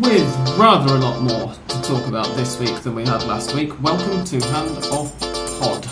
with rather a lot more to talk about this week than we had last week. Welcome to Hand of Pod.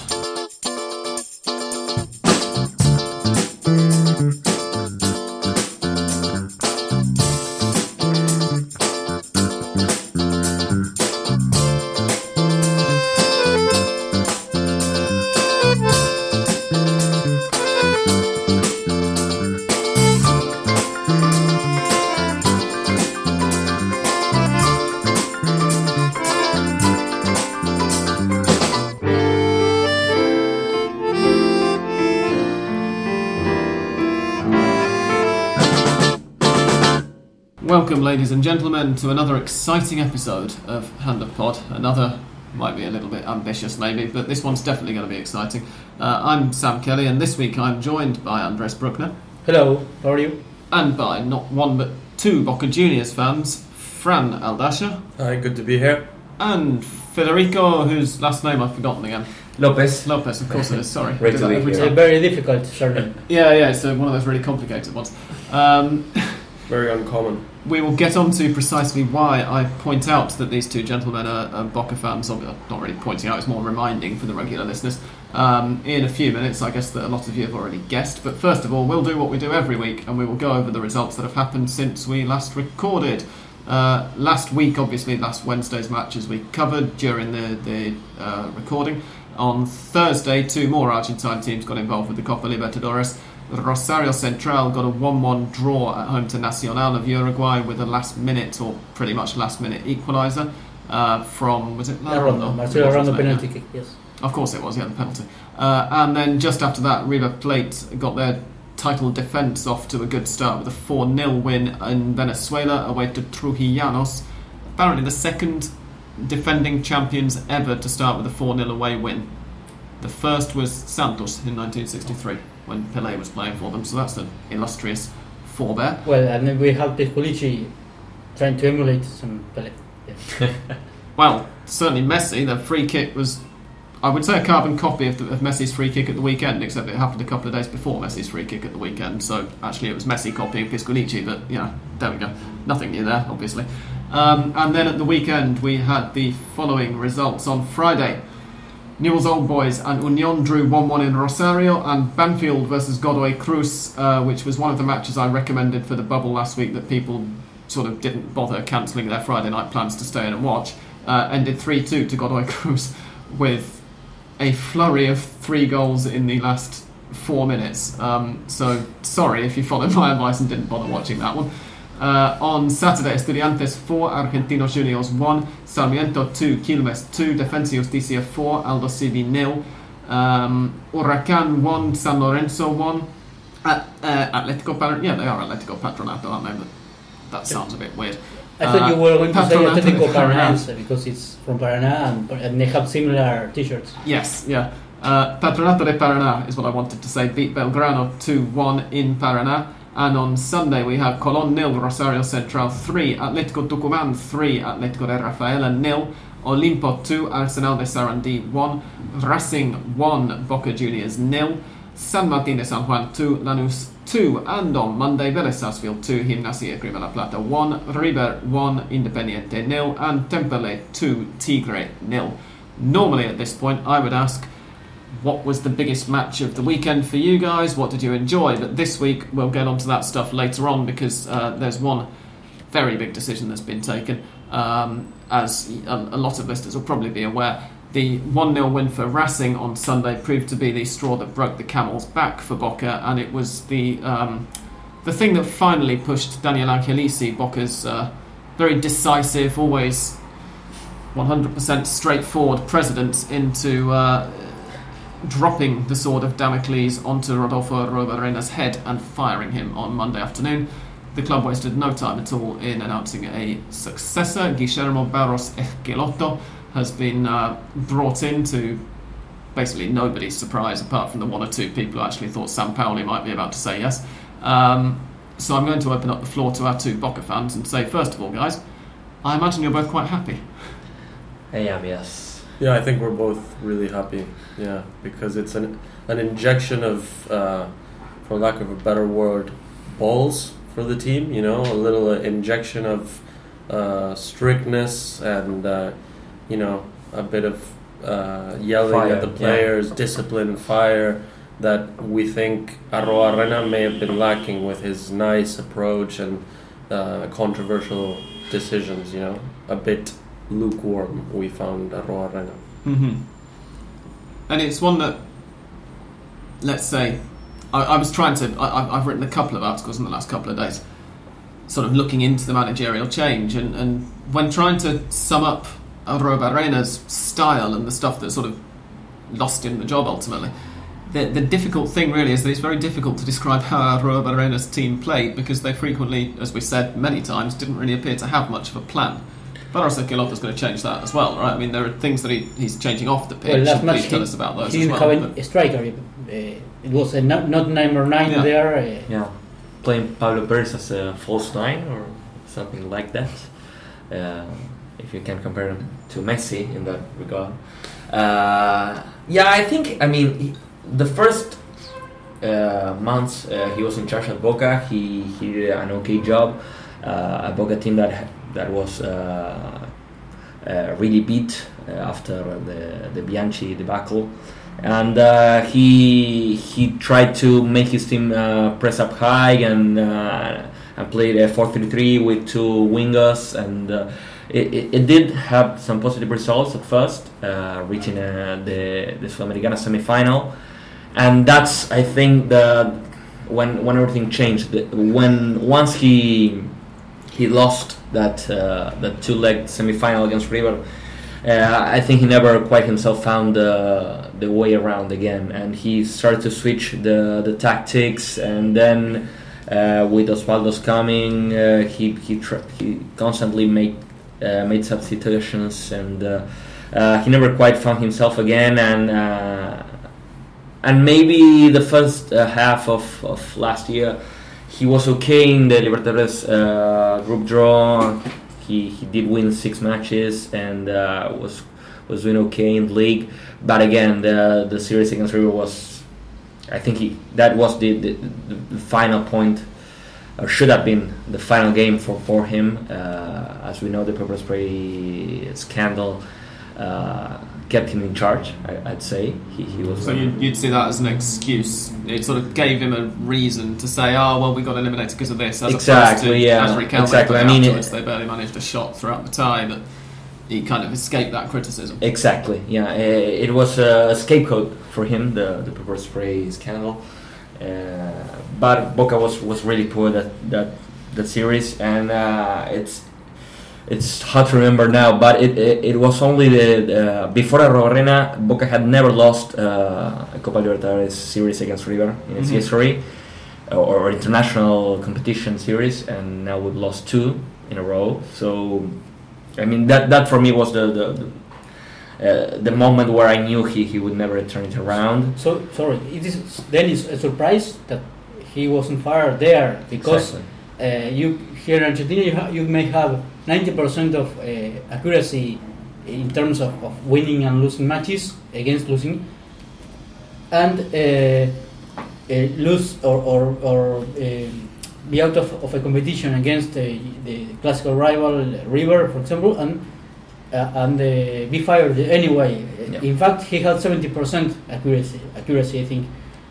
Ladies and gentlemen, to another exciting episode of Hand of Pod. Another might be a little bit ambitious, maybe, but this one's definitely going to be exciting. Uh, I'm Sam Kelly, and this week I'm joined by Andres Bruckner Hello, how are you? and by not one but two Boca Juniors fans, Fran Aldasha Hi, good to be here. and Federico, whose last name I've forgotten again. Lopez. Lopez, of course it is. Sorry, Great Do to that be every here. It's a very difficult surname. Yeah, yeah, it's uh, one of those really complicated ones. Um, Very uncommon. We will get on to precisely why I point out that these two gentlemen are, are Boca fans. Or not really pointing out; it's more reminding for the regular listeners. Um, in a few minutes, I guess that a lot of you have already guessed. But first of all, we'll do what we do every week, and we will go over the results that have happened since we last recorded. Uh, last week, obviously, last Wednesday's matches we covered during the the uh, recording. On Thursday, two more Argentine teams got involved with the Copa Libertadores. Rosario Central got a 1 1 draw at home to Nacional of Uruguay with a last minute or pretty much last minute equaliser uh, from, was it Rondo, Marcelo It was, Rondo penalty Yeah. kick, yes. Of course it was, yeah, the penalty. Uh, and then just after that, River Plate got their title defence off to a good start with a 4 0 win in Venezuela away to Trujillanos. Apparently, the second defending champions ever to start with a 4 0 away win. The first was Santos in 1963 when Pele was playing for them, so that's an illustrious forebear. Well, and then we have Pisculichi trying to emulate some Pele. Yeah. Well, certainly Messi, the free kick was, I would say, a carbon copy of, the, of Messi's free kick at the weekend, except it happened a couple of days before Messi's free kick at the weekend. So actually, it was Messi copying Pisculichi, but you know, there we go. Nothing new there, obviously. Um, and then at the weekend, we had the following results on Friday. Newell's Old Boys and Union drew 1 1 in Rosario, and Banfield versus Godoy Cruz, uh, which was one of the matches I recommended for the bubble last week that people sort of didn't bother cancelling their Friday night plans to stay in and watch, uh, ended 3 2 to Godoy Cruz with a flurry of three goals in the last four minutes. Um, so sorry if you followed my advice and didn't bother watching that one. Uh, on Saturday, Estudiantes 4, Argentinos Juniors 1, Sarmiento 2, Quilmes 2, Defensa y Justicia 4, Aldosivi 0, um, Huracan 1, San Lorenzo 1, uh, uh, Atletico Patronato, yeah, they are Atletico Patronato, aren't they? But that sounds a bit weird. I thought Uh, you were going to say Atletico Paraná. Paranaense because it's from Paraná and, they have similar t-shirts. Yes, yeah. Uh, Patronato de Paraná is what I wanted to say. Beat Belgrano 2 1 in Paraná. And on Sunday we have Colón nil, Rosario Central 3, Atletico Tucumán 3, Atletico de Rafaela nil, Olimpo 2, Arsenal de Sarandí 1, Racing 1, Boca Juniors nil, San Martín de San Juan 2, Lanús 2, and on Monday Vélez Sarsfield 2, Gimnasia Grima La Plata 1, River 1, Independiente nil, and Temperley 2, Tigre nil. Normally at this point I would ask, what was the biggest match of the weekend for you guys? What did you enjoy? But this week we'll get onto that stuff later on because uh, there's one very big decision that's been taken. Um, as a, a lot of listeners will probably be aware, the 1 0 win for Racing on Sunday proved to be the straw that broke the camel's back for Boca, and it was the um, the thing that finally pushed Daniel Angelici, Boca's uh, very decisive, always 100% straightforward president, into uh, dropping the sword of Damocles onto Rodolfo Arruabarrena's head and firing him on Monday afternoon. The club wasted no time at all in announcing a successor. Guillermo Barros Schelotto has been uh, brought in to basically nobody's surprise, apart from the one or two people who actually thought Sampaoli might be about to say yes. Um, so I'm going to open up the floor to our two Boca fans and say, first of all, guys, I imagine you're both quite happy. I am, yes. Yeah, I think we're both really happy. Yeah, because it's an an injection of, uh, for lack of a better word, balls for the team. You know, a little uh, injection of uh, strictness and uh, you know a bit of uh, yelling Fire, at the yeah. players, discipline, fire that we think Arruabarrena may have been lacking with his nice approach and uh, controversial decisions. You know, a bit lukewarm. We found Arruabarrena. hmm And it's one that, let's say, I, I was trying to. I, I've- I've written a couple of articles in the last couple of days, sort of looking into the managerial change, and, and when trying to sum up Arruabarrena's style and the stuff that sort of lost him the job ultimately. The, the difficult thing really is that it's very difficult to describe how Arruabarrena's team played because they frequently, as we said many times, didn't really appear to have much of a plan. But Arce is going to change that as well, right? I mean, there are things that he, he's changing off the pitch. Well, last and please tell he- us about those he as didn't well. have a striker. Uh, it was a not, not number nine Yeah. there. Uh, Yeah, playing Pablo Perez as a false nine or something like that. Uh, if you can compare him to Messi in that regard. Uh, yeah, I think. I mean, he, the first uh, months uh, he was in charge at Boca, he, he did an okay job. Uh, a Boca team that that was uh, uh, really beat uh, after the the Bianchi debacle, and he he tried to make his team press up high and and played a 4-3-3 with two wingers and. Uh, it, it, it did have some positive results at first, uh, reaching uh, the the Sudamericana semi-final, and that's I think the when when everything changed. The, when once he he lost that uh, that two-leg semi-final against River, uh, I think he never quite himself found the the way around again, and he started to switch the the tactics, and then uh, with Osvaldo's coming, uh, he he he constantly made uh, made substitutions, and uh, uh, he never quite found himself again, and. Uh, and maybe the first uh, half of, of last year he was okay in the Libertadores uh, group draw. He, he did win six matches and uh, was was doing okay in the league. But again, the the series against River was, I think he that was the the, the, final point, or should have been the final game for for him. Uh, as we know, the purple spray scandal. Uh, kept him in charge. I, I'd say he, he was. So you'd, you'd see that as an excuse. It sort of gave him a reason to say, "Oh, well, we got eliminated because of this." As Exactly, to, yeah, As exactly. I mean, it- they barely managed a shot throughout the tie, but he kind of escaped that criticism. Exactly. Yeah, eh, it was a scapegoat for him, the the pepper spray scandal. Uh, but Boca was, was really poor that that that series, and uh, it's it's hard to remember now. But it it, it was only the uh, before Arena, Boca had never lost uh, a Copa Libertadores series against River in its Mhm. history, or, or international competition series, and now we've lost two in a row. So, I mean that that for me was the the. the uh, the moment where I knew he, he would never turn it around. so sorry, it is then it's a surprise that he wasn't fired there because Exactly. uh, you here in Argentina you, ha- you may have 90% of uh, accuracy in terms of, of winning and losing matches against losing and uh, uh, lose or, or, or be out of, of a competition against uh, the classical rival River for example and uh, and uh, be fired anyway Yeah. in fact he had 70% accuracy accuracy I think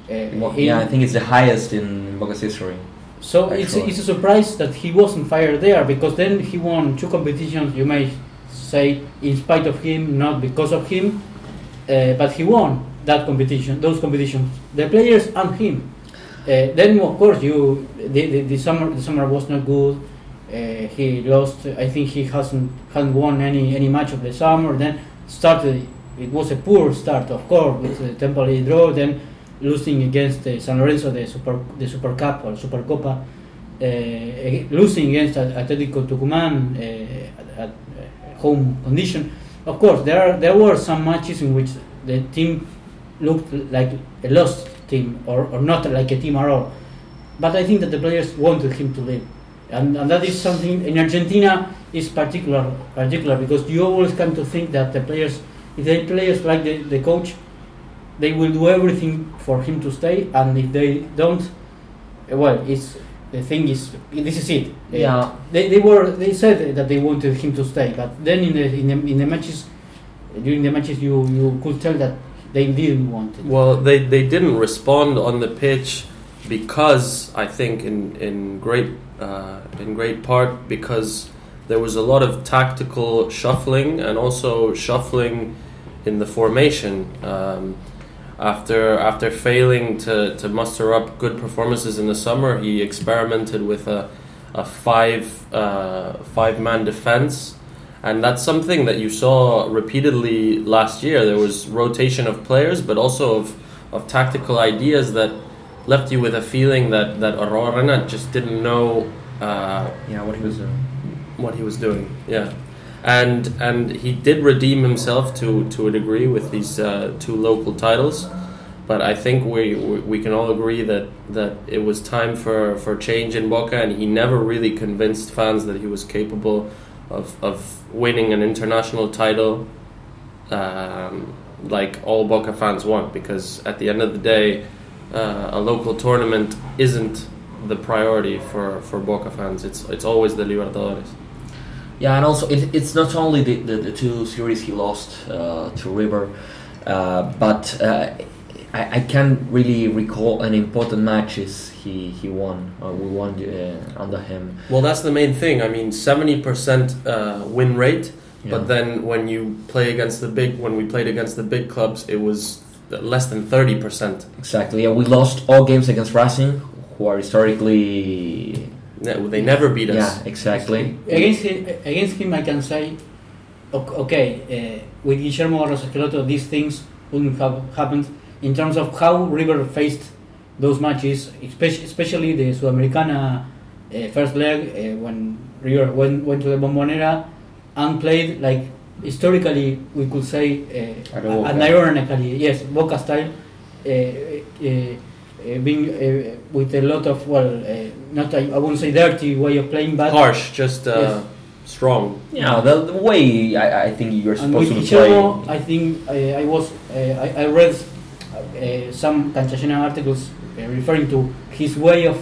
uh, Well, yeah, I think it's the highest in Boca's history. So it's, Actually. it's a surprise that he wasn't fired there because then he won two competitions. You may say in spite of him, not because of him, uh, but he won that competition, those competitions, the players and him. Uh, then of course you the, the, the summer the summer was not good. Uh, he lost. I think he hasn't hadn't won any any match of the summer. Then started. It was a poor start, of course, with the temporary draw. Then losing against uh, San Lorenzo, the Super the Super Cup or Super Copa, uh, losing against Atletico Tucumán uh, at, at home condition. Of course, there are, there were some matches in which the team looked like a lost team or, or not like a team at all. But I think that the players wanted him to leave, and, and that is something in Argentina is particular particular because you always come to think that the players, if the players like the, the coach, they will do everything for him to stay, and if they don't, uh, well, it's the thing is this is it. Uh, Yeah. They, they were they said that they wanted him to stay, but then in the in the, in the matches during the matches you you could tell that they didn't want it. Well, they, they didn't respond on the pitch because I think in in great uh, in great part because there was a lot of tactical shuffling and also shuffling in the formation. Um, after after failing to, to muster up good performances in the summer, he experimented with a a five uh, five man defense, and that's something that you saw repeatedly last year. There was rotation of players, but also of of tactical ideas that left you with a feeling that that Aurora just didn't know uh, Yeah, what he was doing. what he was doing. Yeah, and and he did redeem himself to to a degree with these uh, two local titles. But I think we, we can all agree that that it was time for for change in Boca, and he never really convinced fans that he was capable of of winning an international title. Um, like all Boca fans want, because at the end of the day, uh, a local tournament isn't the priority for, for Boca fans. It's it's always the Libertadores. Yeah, and also it, it's not only the, the, the two series he lost uh, to River, uh, but uh, I, I can't really recall any important matches he he won. Uh, we won uh, under him. Well, that's the main thing. I mean, seventy percent uh, win rate, Yeah. but then when you play against the big, when we played against the big clubs, it was less than thirty percent. Exactly. Yeah, we lost all games against Racing, who are historically. They never beat us. Yeah, exactly. Against him, against him, I can say, okay, uh, with Guillermo Barros Schelotto, these things wouldn't have happened in terms of how River faced those matches, especially, especially the Sudamericana uh, first leg uh, when River went, went to the Bombonera and played like historically, we could say, uh, At the and ironically, yes, Boca style. Uh, being uh, with a lot of well, uh, not I, I wouldn't say dirty way of playing, but Harsh, just uh, Yes. strong. Yeah, the, the way I, I think you're And supposed with to play. Guillermo, I think I, I was uh, I, I read uh, some Canchachena articles uh, referring to his way of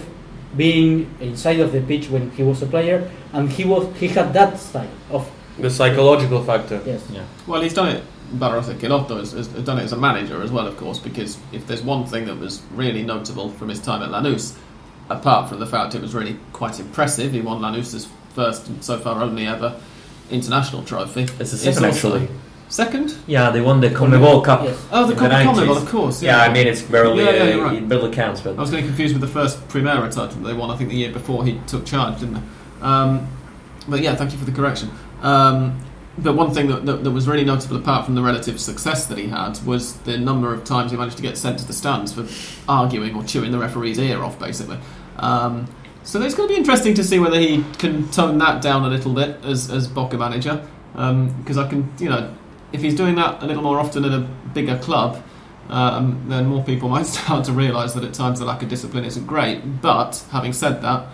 being inside of the pitch when he was a player, and he was he had that style of The psychological factor. yes. Yeah. Well, he's done it. Barros Schelotto has, has done it as a manager as well, of course, because if there's one thing that was really notable from his time at Lanús, apart from the fact it was really quite impressive, he won Lanús's first and so far only ever international trophy. It's the second, also- actually. Second? Yeah, they won the Conmebol Cup. Yes. Oh, the in Copa 90s. Conmebol, of course. Yeah, I mean it's barely Yeah, yeah, uh, you're right. it barely counts, but I was getting confused with the first Primera title that they won, I think, the year before he took charge, didn't they? Um, but yeah, thank you for the correction. Um, but one thing that, that, that was really notable, apart from the relative success that he had, was the number of times he managed to get sent to the stands for arguing or chewing the referee's ear off, basically. Um, so it's going to be interesting to see whether he can tone that down a little bit as, as Boca manager. Because I can, you know, if he's doing that a little more often at a bigger club, um, then more people might start to realise that at times the lack of discipline isn't great. But having said that,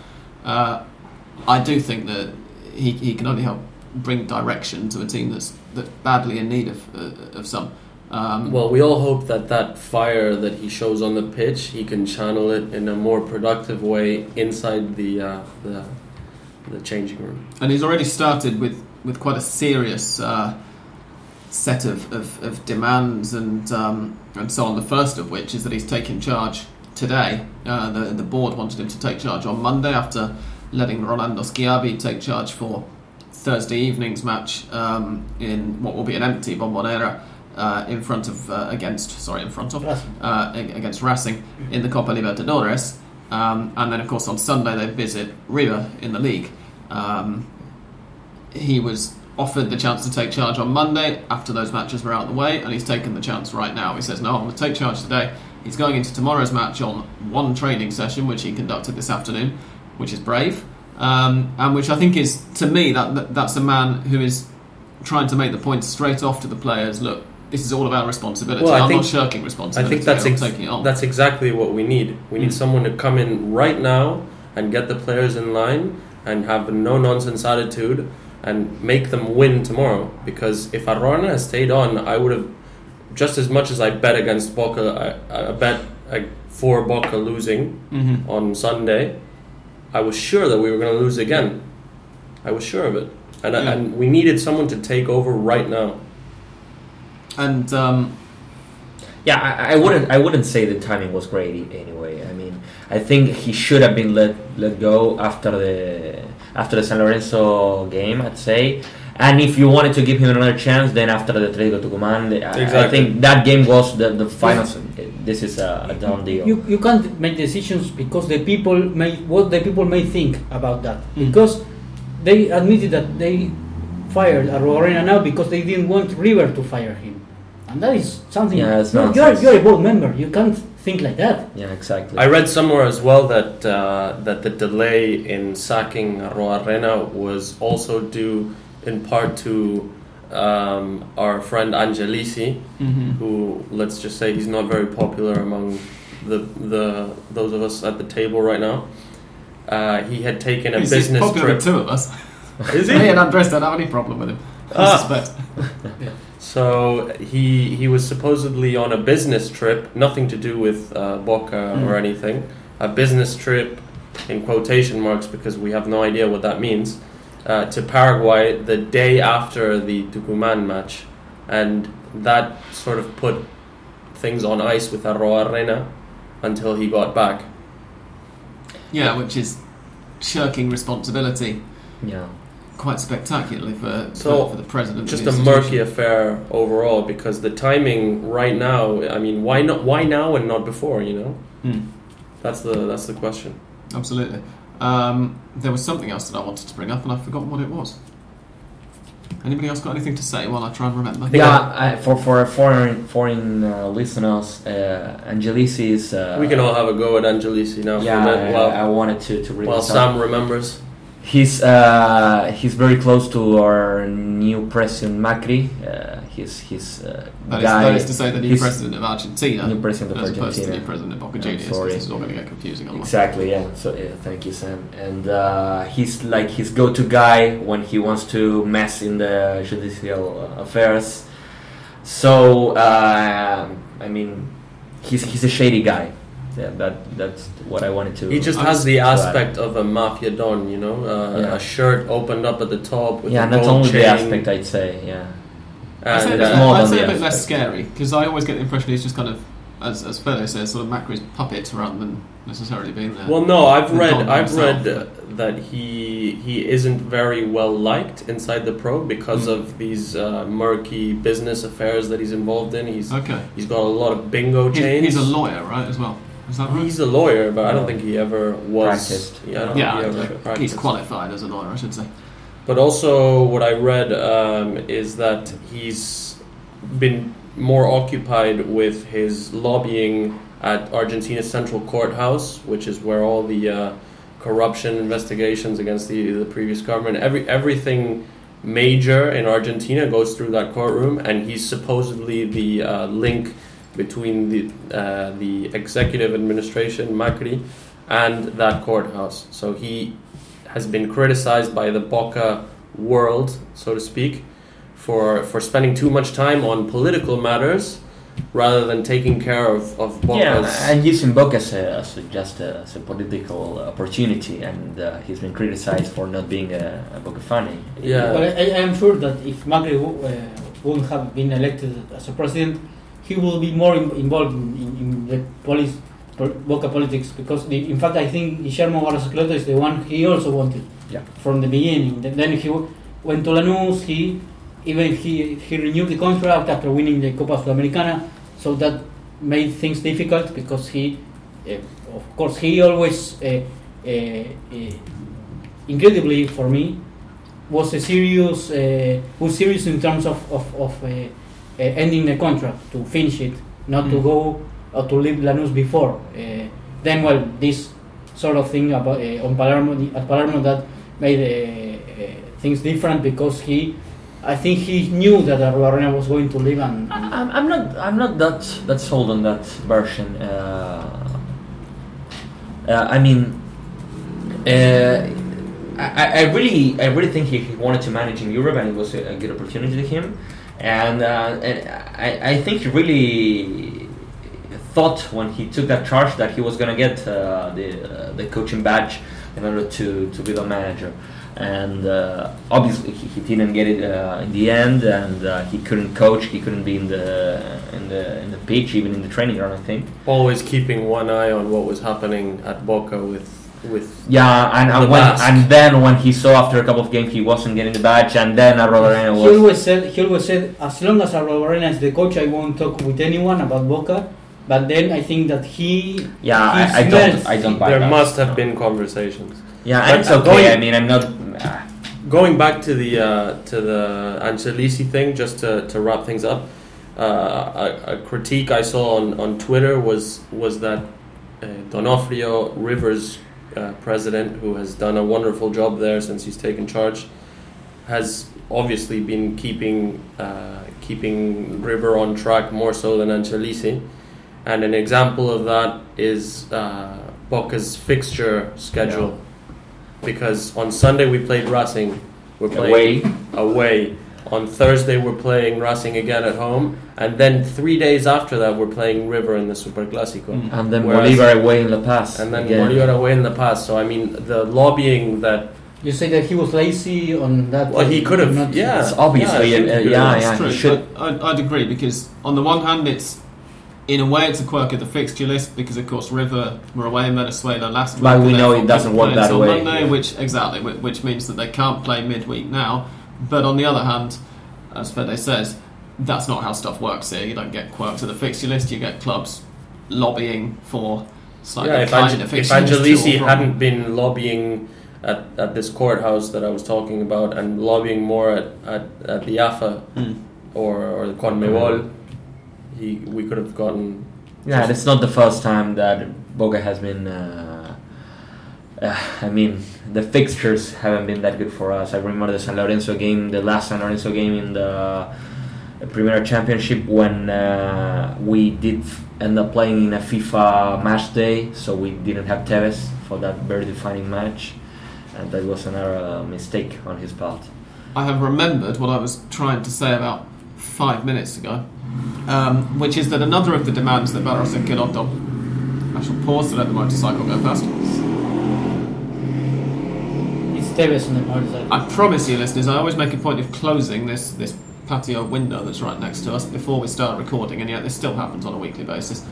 uh, I do think that he, he can only help bring direction to a team that's that's badly in need of uh, of some. Um, Well, we all hope that that fire that he shows on the pitch, he can channel it in a more productive way inside the uh, the, the changing room. and he's already started with, with quite a serious uh, set of, of, of demands and um, and so on. The first of which is that he's taking charge today. Uh, the the board wanted him to take charge on Monday after letting Rolando Schiavi take charge for Thursday evening's match um, in what will be an empty Bombonera uh, in front of uh, against sorry in front of uh, against Racing in the Copa Libertadores, um, and then of course on Sunday they visit River in the league. Um, he was offered the chance to take charge on Monday after those matches were out of the way, and he's taken the chance right now. He says, "No, I'm going to take charge today." He's going into tomorrow's match on one training session, which he conducted this afternoon, which is brave, um, and which I think is to me that, that that's a man who is trying to make the point straight off to the players. Look, this is all about responsibility. Well, I I'm think- not shirking responsibility. I think that's ex- taking it on. that's exactly what we need. We need Mm. someone to come in right now and get the players in line and have a no nonsense attitude and make them win tomorrow. Because if Arona had stayed on, I would have just as much as I bet against Boca. I, I bet uh, for Boca losing Mhm. on Sunday. I was sure that we were going to lose again. I was sure of it, and, Yeah. and we needed someone to take over right now. And um, Yeah, I, I wouldn't. I wouldn't say the timing was great anyway. I mean, I think he should have been let let go after the after the San Lorenzo game. I'd say, and if you wanted to give him another chance, then after the Atlético Tucumán, I- I think that game was the the final. This is a, a done deal. You, you can't make decisions because the people may what the people may think about that Mm. because they admitted that they fired Arena now because they didn't want River to fire him, and that is something. Yeah, it's no, you're you're a board member. You can't think like that. yeah, exactly. I read somewhere as well that uh, that the delay in sacking Arena was also due in part to um, our friend Angelici, mhm. who let's just say he's not very popular among the the those of us at the table right now. Uh, he had taken a he's, business popular trip. with two of us. Is he? Me and Andres don't have any problem with him. I Ah. suspect. So he he was supposedly on a business trip, nothing to do with uh, Boca or Mm. anything. A business trip, in quotation marks, because we have no idea what that means, uh, to Paraguay the day after the Tucumán match, and that sort of put things on ice with Arruabarrena until he got back. Yeah, which is shirking responsibility yeah. quite spectacularly for, So, for, the president. Just the a murky affair overall, because the timing right now. I mean, why not? Why now and not before? You know, Hmm. that's the that's the question. Absolutely. Um, there was something else that I wanted to bring up, and I've forgotten what it was. Anybody else got anything to say while I try and remember? think Yeah, I, for for foreign foreign uh, listeners, uh, Angelici is. Uh, we can all have a go at Angelici now. Yeah, for a I, minute, while, I wanted to to bring while this up. Sam remembers. He's uh, he's very close to our new president Macri. Uh, he's he's uh, That is, guy. that is to say, the new he's president of Argentina, new president of as opposed to the Argentina. new president of Boca I'm sorry. This is all going to get confusing. otherwise. Exactly, yeah. So yeah, thank you, Sam. And uh, he's like his go-to guy when he wants to mess in the judicial uh, affairs. So uh, I mean, he's he's a shady guy. Yeah, that that's what I wanted to. He just has the aspect of a mafia don, you know, uh, Yeah. a shirt opened up at the top with yeah, a not gold only chain. the aspect I'd say. Yeah, I'd say, a and, bit, uh, more I'd than say a bit less scary because I always get the impression he's just kind of, as as Fede says, sort of Macri's puppet rather than necessarily being there. well, no, I've read, I've himself, read uh, that he he isn't very well liked inside the pro because Mm. of these uh, murky business affairs that he's involved in. He's okay, he's got a lot of bingo chains. he's a lawyer, right? As well, is that right? He's a lawyer, but I don't think he ever was. Practiced. Yeah, I don't yeah, think he I- ever he's qualified as a lawyer, I should say. But also, what I read um, is that he's been more occupied with his lobbying at Argentina's Central Courthouse, which is where all the uh, corruption investigations against the, the previous government, every everything major in Argentina goes through that courtroom, and he's supposedly the uh, link between the uh, the executive administration Macri and that courthouse. So he has been criticized by the Boca world, so to speak, for for spending too much time on political matters rather than taking care of of Boca's. yeah, and using Boca as, a, as a, just a, as a political opportunity, and uh, he's been criticized for not being a, a Boca fan. Yeah. But I, I am sure that if Macri w- uh, wouldn't have been elected as a president, he will be more in, involved in, in, in the police, po- Boca politics because, the, in fact, I think Guillermo Barros is the one he also wanted Yeah. from the beginning. Then- he went to Lanús. He even he he renewed the contract after winning the Copa Sudamericana, so that made things difficult because he, uh, of course, he always. Uh, uh, incredibly for me was a serious uh, was serious in terms of of, of uh, uh, ending the contract to finish it, not to Mm. go or to leave Lanús before. Uh, then, well, this sort of thing about uh, on Palermo at Palermo that made uh, things different because he, I think he knew that Arruabarrena was going to leave and. and I'm, I'm not I'm not that that sold on that version. Uh, uh, I mean, uh, I, I really I really think he, he wanted to manage in Europe, and it was a, a good opportunity to him. And, uh, and I, I think he really thought when he took that charge that he was going to get uh, the uh, the coaching badge in order to, to be the manager. And uh, obviously he, he didn't get it uh, in the end, and uh, he couldn't coach. He couldn't be in the in the in the pitch, even in the training ground. I think. Always keeping one eye on what was happening at Boca with with Yeah, and, The and when and then when he saw after a couple of games he wasn't getting the badge, and then at Arena He always said, he always said, as long as Arena is the coach, I won't talk with anyone about Boca. But then I think that he, yeah. he I, I don't I don't buy that. there that. must have been conversations. Yeah, But it's okay. going- I mean, I'm not. Uh, Going back to the uh, to the Angelici thing, just to, to wrap things up, uh, a, a critique I saw on, on Twitter was was that uh, D'Onofrio Rivers, uh, president, who has done a wonderful job there since he's taken charge, has obviously been keeping uh, keeping River on track more so than Angelici, and an example of that is uh, Boca's fixture schedule. Because on Sunday we played Racing, we're playing away. away. On Thursday, we're playing Racing again at home, and then three days after that, we're playing River in the Super Clásico, Mm. And then Whereas- Bolivar away in La Paz. and then again. Bolívar away in the past. So I mean, the lobbying that you say that he was lazy on that. well, he could have, yeah, It's obviously, yeah, I think he could yeah, have. yeah. It's true. he should- I'd, I'd agree because on the one hand, it's in a way it's a quirk of the fixture list because of course River were away in Venezuela last week. But we know it doesn't work that way, Monday, yeah. which exactly, which means that they can't play midweek now. But on the other hand, as Fede says, that's not how stuff works here. You don't get quirks of the fixture list. You get clubs lobbying for slightly Yeah, if, kind Ange- of if fixture list Angelici hadn't been lobbying at, at this courthouse that I was talking about and lobbying more at, at, at the AFA Mm. or, or the Conmebol, he, we could have gotten. Yeah, it's not the first time that Boca has been. Uh, uh, I mean, the fixtures haven't been that good for us. I remember the San Lorenzo game, the last San Lorenzo game in the Premier Championship when uh, we did end up playing in a FIFA match day, so we didn't have Tevez for that very defining match, and that was another uh, mistake on his part. I have remembered what I was trying to say about five minutes ago, um, which is that another of the demands that Barros and Quirotto. I shall pause to let the motorcycle go past. It's on the motorcycle. I promise you, listeners, I always make a point of closing this, this patio window that's right next to us before we start recording, and yet this still happens on a weekly basis.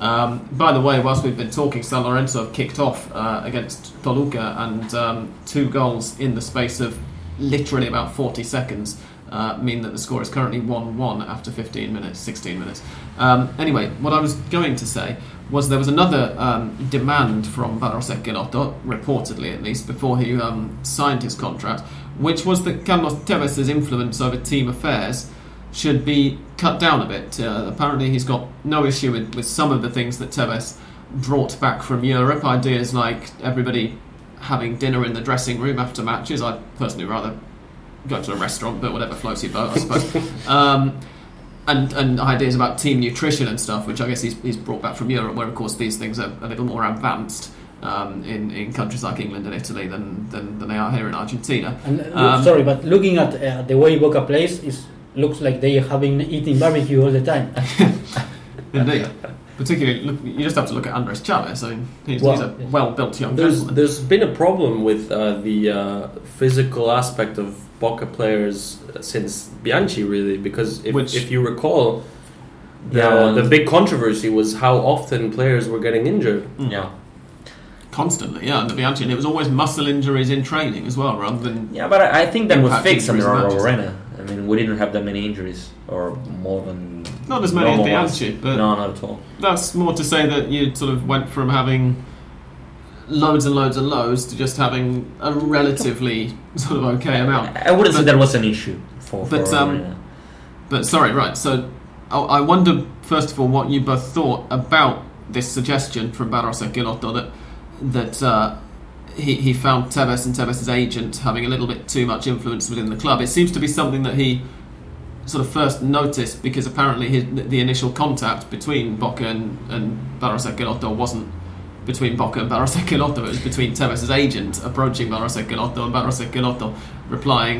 Um, by the way, whilst we've been talking, San Lorenzo have kicked off uh, against Toluca, and um, two goals in the space of literally about 40 seconds uh, mean that the score is currently 1 1 after 15 minutes, 16 minutes. Um, anyway, what I was going to say was there was another um, demand from Barros Schelotto, reportedly at least, before he um, signed his contract, which was that Carlos Tevez' influence over team affairs should be cut down a bit. Uh, apparently, he's got no issue with, with some of the things that Tevez brought back from Europe. Ideas like everybody having dinner in the dressing room after matches. I'd personally rather go to a restaurant, but whatever floats your boat, I suppose. um, and, and ideas about team nutrition and stuff, which I guess he's, he's brought back from Europe, where of course these things are a little more advanced um, in, in countries like England and Italy than, than, than they are here in Argentina. And, uh, Um, sorry, but looking at uh, the way Boca plays, it looks like they have been eating barbecue all the time. Indeed. Particularly, look, you just have to look at Andres Chavez. I mean, he's, Well, he's a well-built young There's gentleman. there's been a problem with uh, the uh, physical aspect of Boca players since Bianchi, really, because if, Which- if you recall, the, Yeah, the big controversy was how often players were getting injured. Mm. Yeah. Constantly, yeah, and the Bianchi, and it was always muscle injuries in training as well, rather than Yeah, but I, I think that was fixed under injuries Arena. I mean, we didn't have that many injuries, or more than not as many as normal ones. Bianchi, but no, not at all. that's more to say that you sort of went from having loads and loads and loads to just having a relatively sort of okay amount. I wouldn't say But- that was an issue for, for But, um, Arena. But sorry, right. So I I wonder first of all what you both thought about this suggestion from Barros Schelotto that that uh, he he found Tevez and Tevez's agent having a little bit too much influence within the club. It seems to be something that he sort of first noticed because apparently his, the initial contact between Boca and, and Barros Schelotto wasn't between Boca and Barros Schelotto. It was between Tevez' agent approaching Barros Schelotto and Barros Schelotto replying,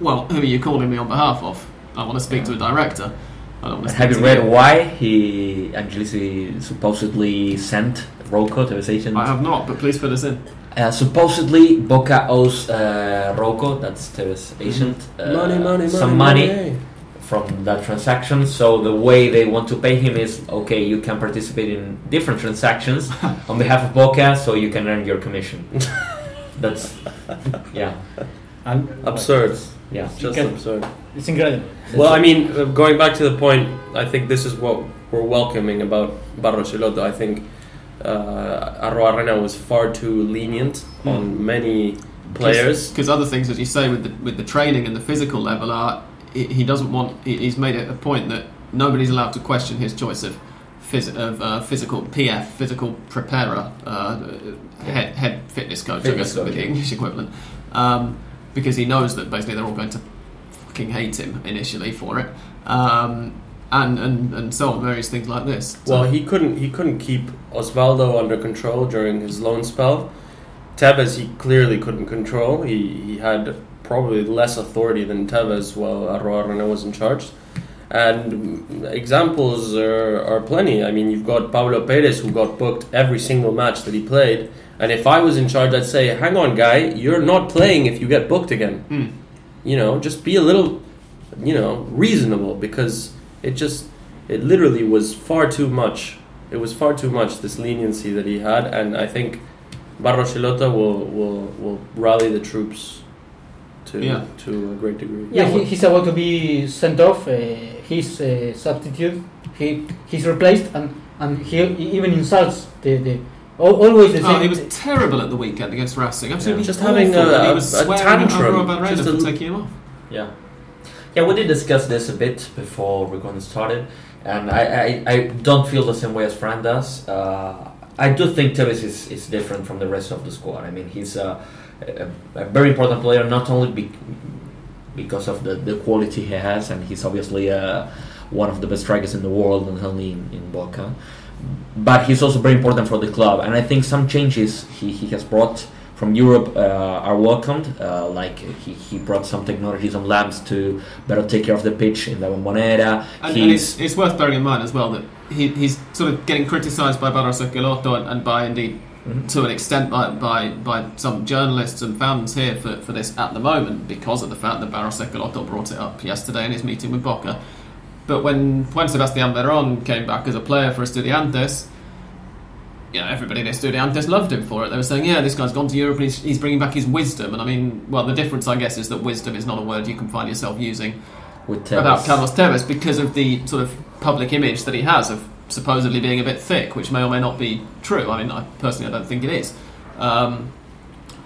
"Well, who are you calling me on behalf of? I want to speak to a director. I don't want to speak Have you to read why he Angelici supposedly sent Rocco, Tevez agent. I have not, but please fill us in. Uh, supposedly, Boca owes uh, Rocco, that's Tevez agent, uh, money, money, some money, money, from that transaction. So the way they want to pay him is okay, you can participate in different transactions on behalf of Boca, so you can earn your commission. that's yeah, And Absurd. yeah. Just Okay. absurd. It's incredible. Well, I mean, uh, going back to the point, I think this is what we're welcoming about Barros Schelotto. I think uh, Arruabarrena was far too lenient on many players. Because other things, as you say, with the with the training and the physical level, are he, he doesn't want. He's made it a point that nobody's allowed to question his choice of. Phys- of uh, physical PF, physical preparer, uh, head, head fitness coach, I guess would be the. English equivalent, um, because he knows that basically they're all going to fucking hate him initially for it, um, and, and and so on, various things like this. So- Well, he couldn't he couldn't keep Osvaldo under control during his loan spell. Tevez he clearly couldn't control. He he had probably less authority than Tevez while Arruabarrena was in charge. And examples are, are plenty. I mean, you've got Pablo Perez who got booked every single match that he played. And if I was in charge, I'd say, "Hang on, guy, you're not playing if you get booked again." Mm. You know, just be a little, you know, reasonable because it just it literally was far too much. It was far too much this leniency that he had, and I think Barros Schelotto will will will rally the troops to Yeah. to a great degree. Yeah, Yeah, he, he's about to be sent off. Uh, his uh, substitute, he he's replaced, and and he even insults the the always the same. Oh, he was terrible at the weekend against Racing. Absolutely, Just awful, having a- and he a- was a swearing tantrum, at just a- taking him off. Yeah, yeah. We did discuss this a bit before recording started, and I, I, I don't feel the same way as Fran does. Uh, I do think Tevez is, is different from the rest of the squad. I mean, he's a, a, a very important player, not only be, because of the, the quality he has, and he's obviously uh, one of the best strikers in the world, not only in, in Boca, but he's also very important for the club. And I think some changes he, he has brought from Europe uh, are welcomed. Uh, like he, he brought some technology, some labs to better take care of the pitch in the Bombonera. And, and it's, it's worth bearing in mind as well that he, he's sort of getting criticised by Barros Schelotto and, and by indeed Mhm. to an extent by, by, by some journalists and fans here for, for this at the moment because of the fact that Barros Schelotto brought it up yesterday in his meeting with Boca. But when when Sebastian Veron came back as a player for Estudiantes, you know, everybody in Estudiantes loved him for it. They were saying, yeah, this guy's gone to Europe and he's, he's bringing back his wisdom. And I mean, well, the difference, I guess, is that wisdom is not a word you can find yourself using with about Carlos Tevez because of the sort of public image that he has of supposedly being a bit thick, which may or may not be true. I mean, I personally I don't think it is. Um,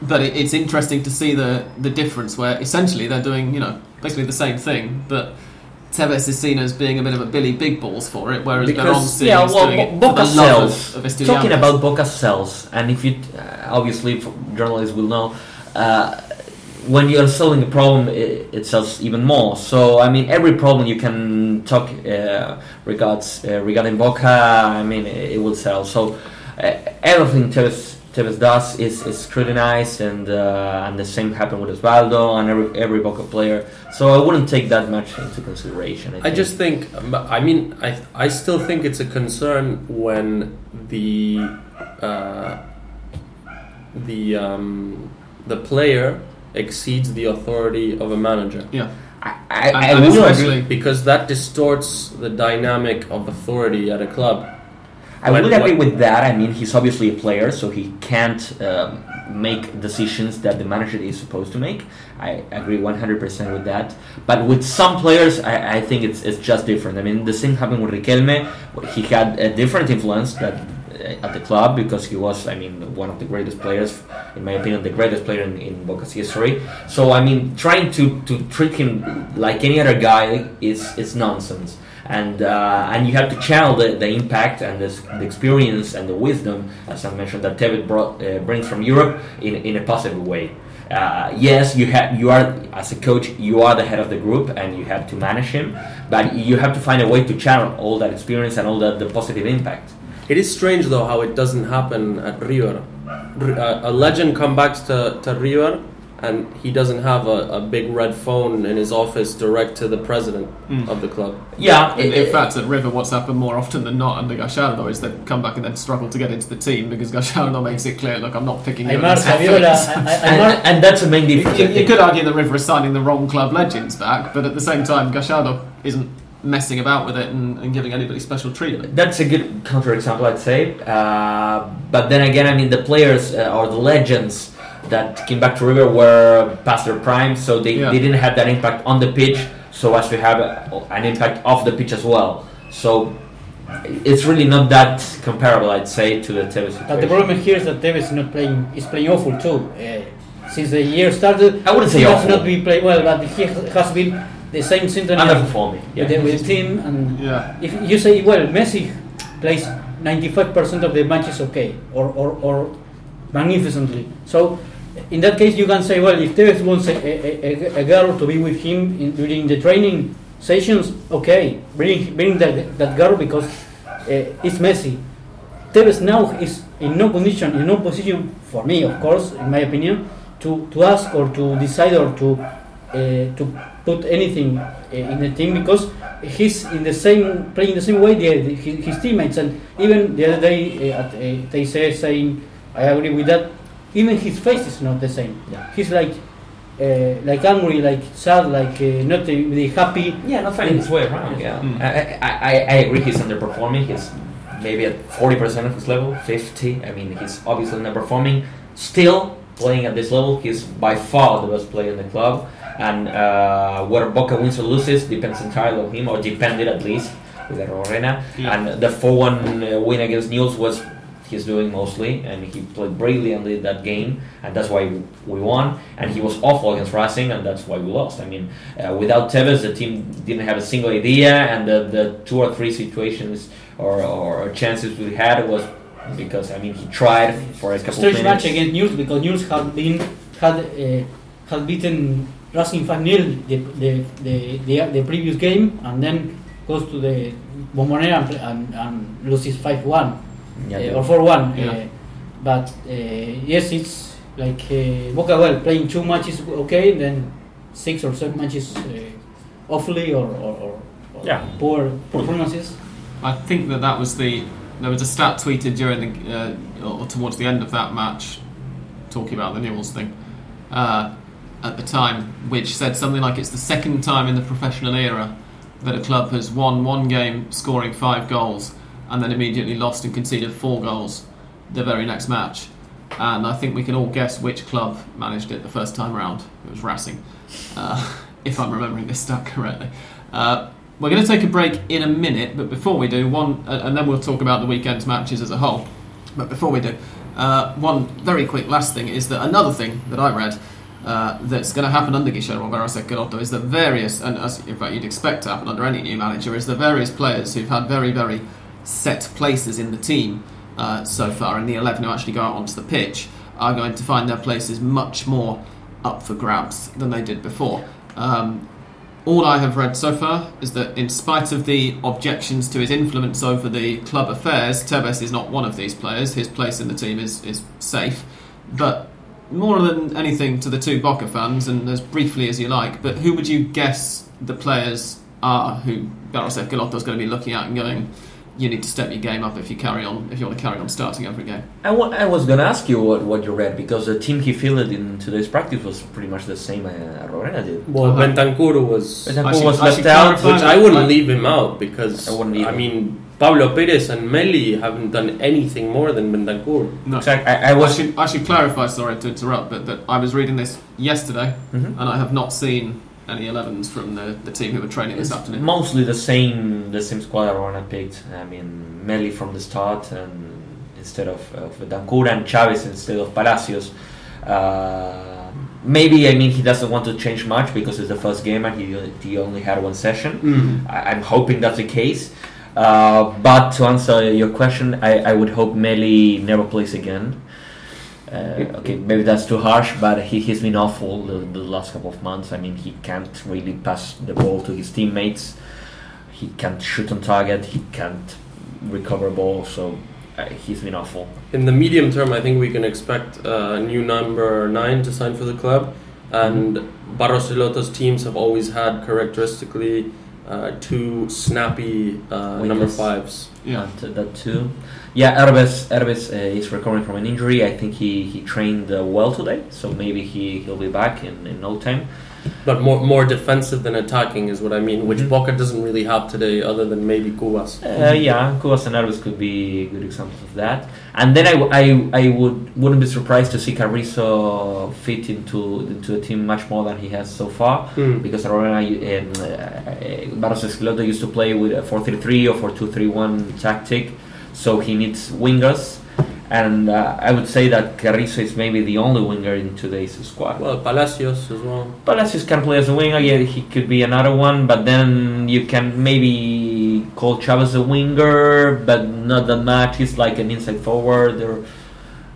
but it, it's interesting to see the the difference where essentially they're doing you know basically the same thing, but Tevez is seen as being a bit of a Billy Big Balls for it, whereas Because- seen yeah, well, doing it Bo- for the Boca sells. of, of Talking about Boca sells, and if you uh, obviously journalists will know, uh, when you're solving a problem, it, it sells even more. So I mean, every problem you can talk uh, regards uh, regarding Boca, I mean, it, it will sell. So uh, everything Tevez, Tevez does is, is scrutinized, and uh, and the same happened with Osvaldo and every every Boca player. So I wouldn't take that much into consideration. I think. just think, I mean, I, I still think it's a concern when the uh, the um, the player exceeds the authority of a manager yeah, I, I, I And- and will agree. because that distorts the dynamic of authority at a club. I When- would agree when- with that. I mean, he's obviously a player, so he can't um, make decisions that the manager is supposed to make. I agree 100% with that. But with some players, I, I think it's, it's just different. I mean, the same happened with Riquelme. He had a different influence that, at the club because he was, I mean, one of the greatest players, in my opinion, the greatest player in, in Boca's history. So, I mean, trying to, to treat him like any other guy is, is nonsense and uh, and you have to channel the, the impact and the, the experience and the wisdom, as I mentioned, that Tevez brought, uh, brings from Europe in, in a positive way. Uh, yes, you have you are as a coach, you are the head of the group, and you have to manage him, but you have to find a way to channel all that experience and all that the positive impact. It is strange though how it doesn't happen at River. Uh, a legend comes back to, to River and he doesn't have a, a big red phone in his office direct to the president Mm. of the club. Yeah, In, it- in fact, at River, what's happened more often than not under Gallardo is they've come back and then struggled to get into the team because Gallardo makes it clear, look, I'm not picking you. Aimar, as Saviola. I- I- and, and that's a main You, difference. you- you could argue that River is signing the wrong club legends back, but at the same time, Gallardo isn't messing about with it and, and giving anybody special treatment. That's a good counterexample, I'd say. Uh, but then again, I mean, the players uh, or the legends that came back to River were past their prime, so they, Yeah. they didn't have that impact on the pitch, so as to have an impact off the pitch as well. So it's really not that comparable, I'd say, to the Tevez situation. but the problem here is that Tevez is not playing. Is playing awful too. Uh, since the year started, I wouldn't say he has awful. not been playing well, but he has been the same symptom Underperforming. Yeah. with, the, with the team. And Yeah. if you say, well, Messi plays 95% of the matches okay, or, or, or magnificently. So in that case, you can say, well, if Tevez wants a, a, a, a girl to be with him in, during the training sessions, okay, bring bring that, that girl because uh, it's Messi. Tevez now is in no condition, in no position, for me, of course, in my opinion, to, to ask or to decide or to uh, to put anything uh, in the team because he's in the same playing the same way the, the, his, his teammates and even the other day uh, at, uh, they say saying I agree with that even his face is not the same Yeah. he's like uh, like angry like sad like uh, not the, the happy Yeah, not finding his way around. Yeah, Mm. I, I, I, I agree. He's underperforming. He's maybe at forty percent of his level, fifty. I mean, he's obviously underperforming. Still playing at this level, he's by far the best player in the club. And uh, whether Boca wins or loses depends entirely on him, or depended at least with Arruabarrena. Yeah. And the four-one uh, win against Newell's was he's doing mostly, and he played brilliantly that game, and that's why we won. And he was awful against Racing, and that's why we lost. I mean, uh, without Tevez, the team didn't have a single idea, and the, the two or three situations or, or chances we had was because I mean he tried for a couple strange minutes. match against Newell's because Newell's had been had uh, had beaten Racing 5 0 the, the, the, the, the previous game and then goes to the Bombonera and, and, and loses 5 1 Yeah, uh, or 4 1. Yeah. Uh, but uh, yes, it's like uh, Boca well playing two matches okay, then six or seven matches uh, awfully or, or, or, or Yeah. poor performances. I think that that was the. There was a stat tweeted during the uh, or towards the end of that match, talking about the Newells thing, uh, at the time, which said something like it's the second time in the professional era that a club has won one game scoring five goals and then immediately lost and conceded four goals the very next match. And I think we can all guess which club managed it the first time round. It was Racing, uh, if I'm remembering this stat correctly. Uh, we're going to take a break in a minute, but before we do, one, uh, and then we'll talk about the weekend's matches as a whole. But before we do, uh, one very quick last thing is that another thing that I read uh, that's going to happen under Guillermo Barros Schelotto is that various, and as in fact you'd expect to happen under any new manager, is that various players who've had very, very set places in the team uh, so far, in the 11 who actually go out onto the pitch, are going to find their places much more up for grabs than they did before. Um, all I have read so far is that, in spite of the objections to his influence over the club affairs, Tevez is not one of these players. His place in the team is, is safe. But more than anything to the two Boca fans, and as briefly as you like, but who would you guess the players are who Barros Schelotto is going to be looking at and going, you need to step your game up if you carry on if you want to carry on starting every game. I, I was gonna ask you what, what you read because the team he fielded in today's practice was pretty much the same uh, Arruabarrena did. Well, Uh-huh. Bentancur was, Bentancur I was I left should out, which I wouldn't I- leave him out because I wouldn't I either. mean Pablo Perez and Meli haven't done anything more than Bentancur. No. Exactly. I, I I should, I should clarify, sorry to interrupt, but that I was reading this yesterday Mhm. and I have not seen any 11s from the, the team who were training this afternoon. mostly the same the same squad Arruabarrena picked. I mean, Meli from the start and instead of, of Dancur and Chavez instead of Palacios. Uh, maybe I mean he doesn't want to change much because it's the first game and he, he only had one session. Mm. I, I'm hoping that's the case. Uh, but to answer your question, I, I would hope Meli never plays again. Uh, okay, maybe that's too harsh, but he, he's been awful the, the last couple of months. I mean, he can't really pass the ball to his teammates. He can't shoot on target. He can't recover ball. So uh, he's been awful. In the medium term, I think we can expect a new number nine to sign for the club. and Barros Schelotto's teams have always had characteristically uh, two snappy uh, number fives. Yeah. And, uh, that too. Yeah, Herbes, Herbes uh, is recovering from an injury. I think he, he trained uh, well today, so maybe he, he'll be back in, in no time. But more more defensive than attacking is what I mean, which Mhm. Boca doesn't really have today, other than maybe Cubas. Uh, yeah, Cubas and Herbes could be good examples of that. And then I, I, I would, wouldn't be surprised to see Carrizo fit into, into a team much more than he has so far. Hmm. because Arona and uh, Barros Schelotto used to play with a 4-3-3 or 4-2-3-1 tactic, so he needs wingers. And uh, I would say that Carrizo is maybe the only winger in today's squad. Well, Palacios as well. Palacios can play as a winger, yeah, he could be another one, but then you can maybe call Chavez a winger, but not that much. He's like an inside forward, or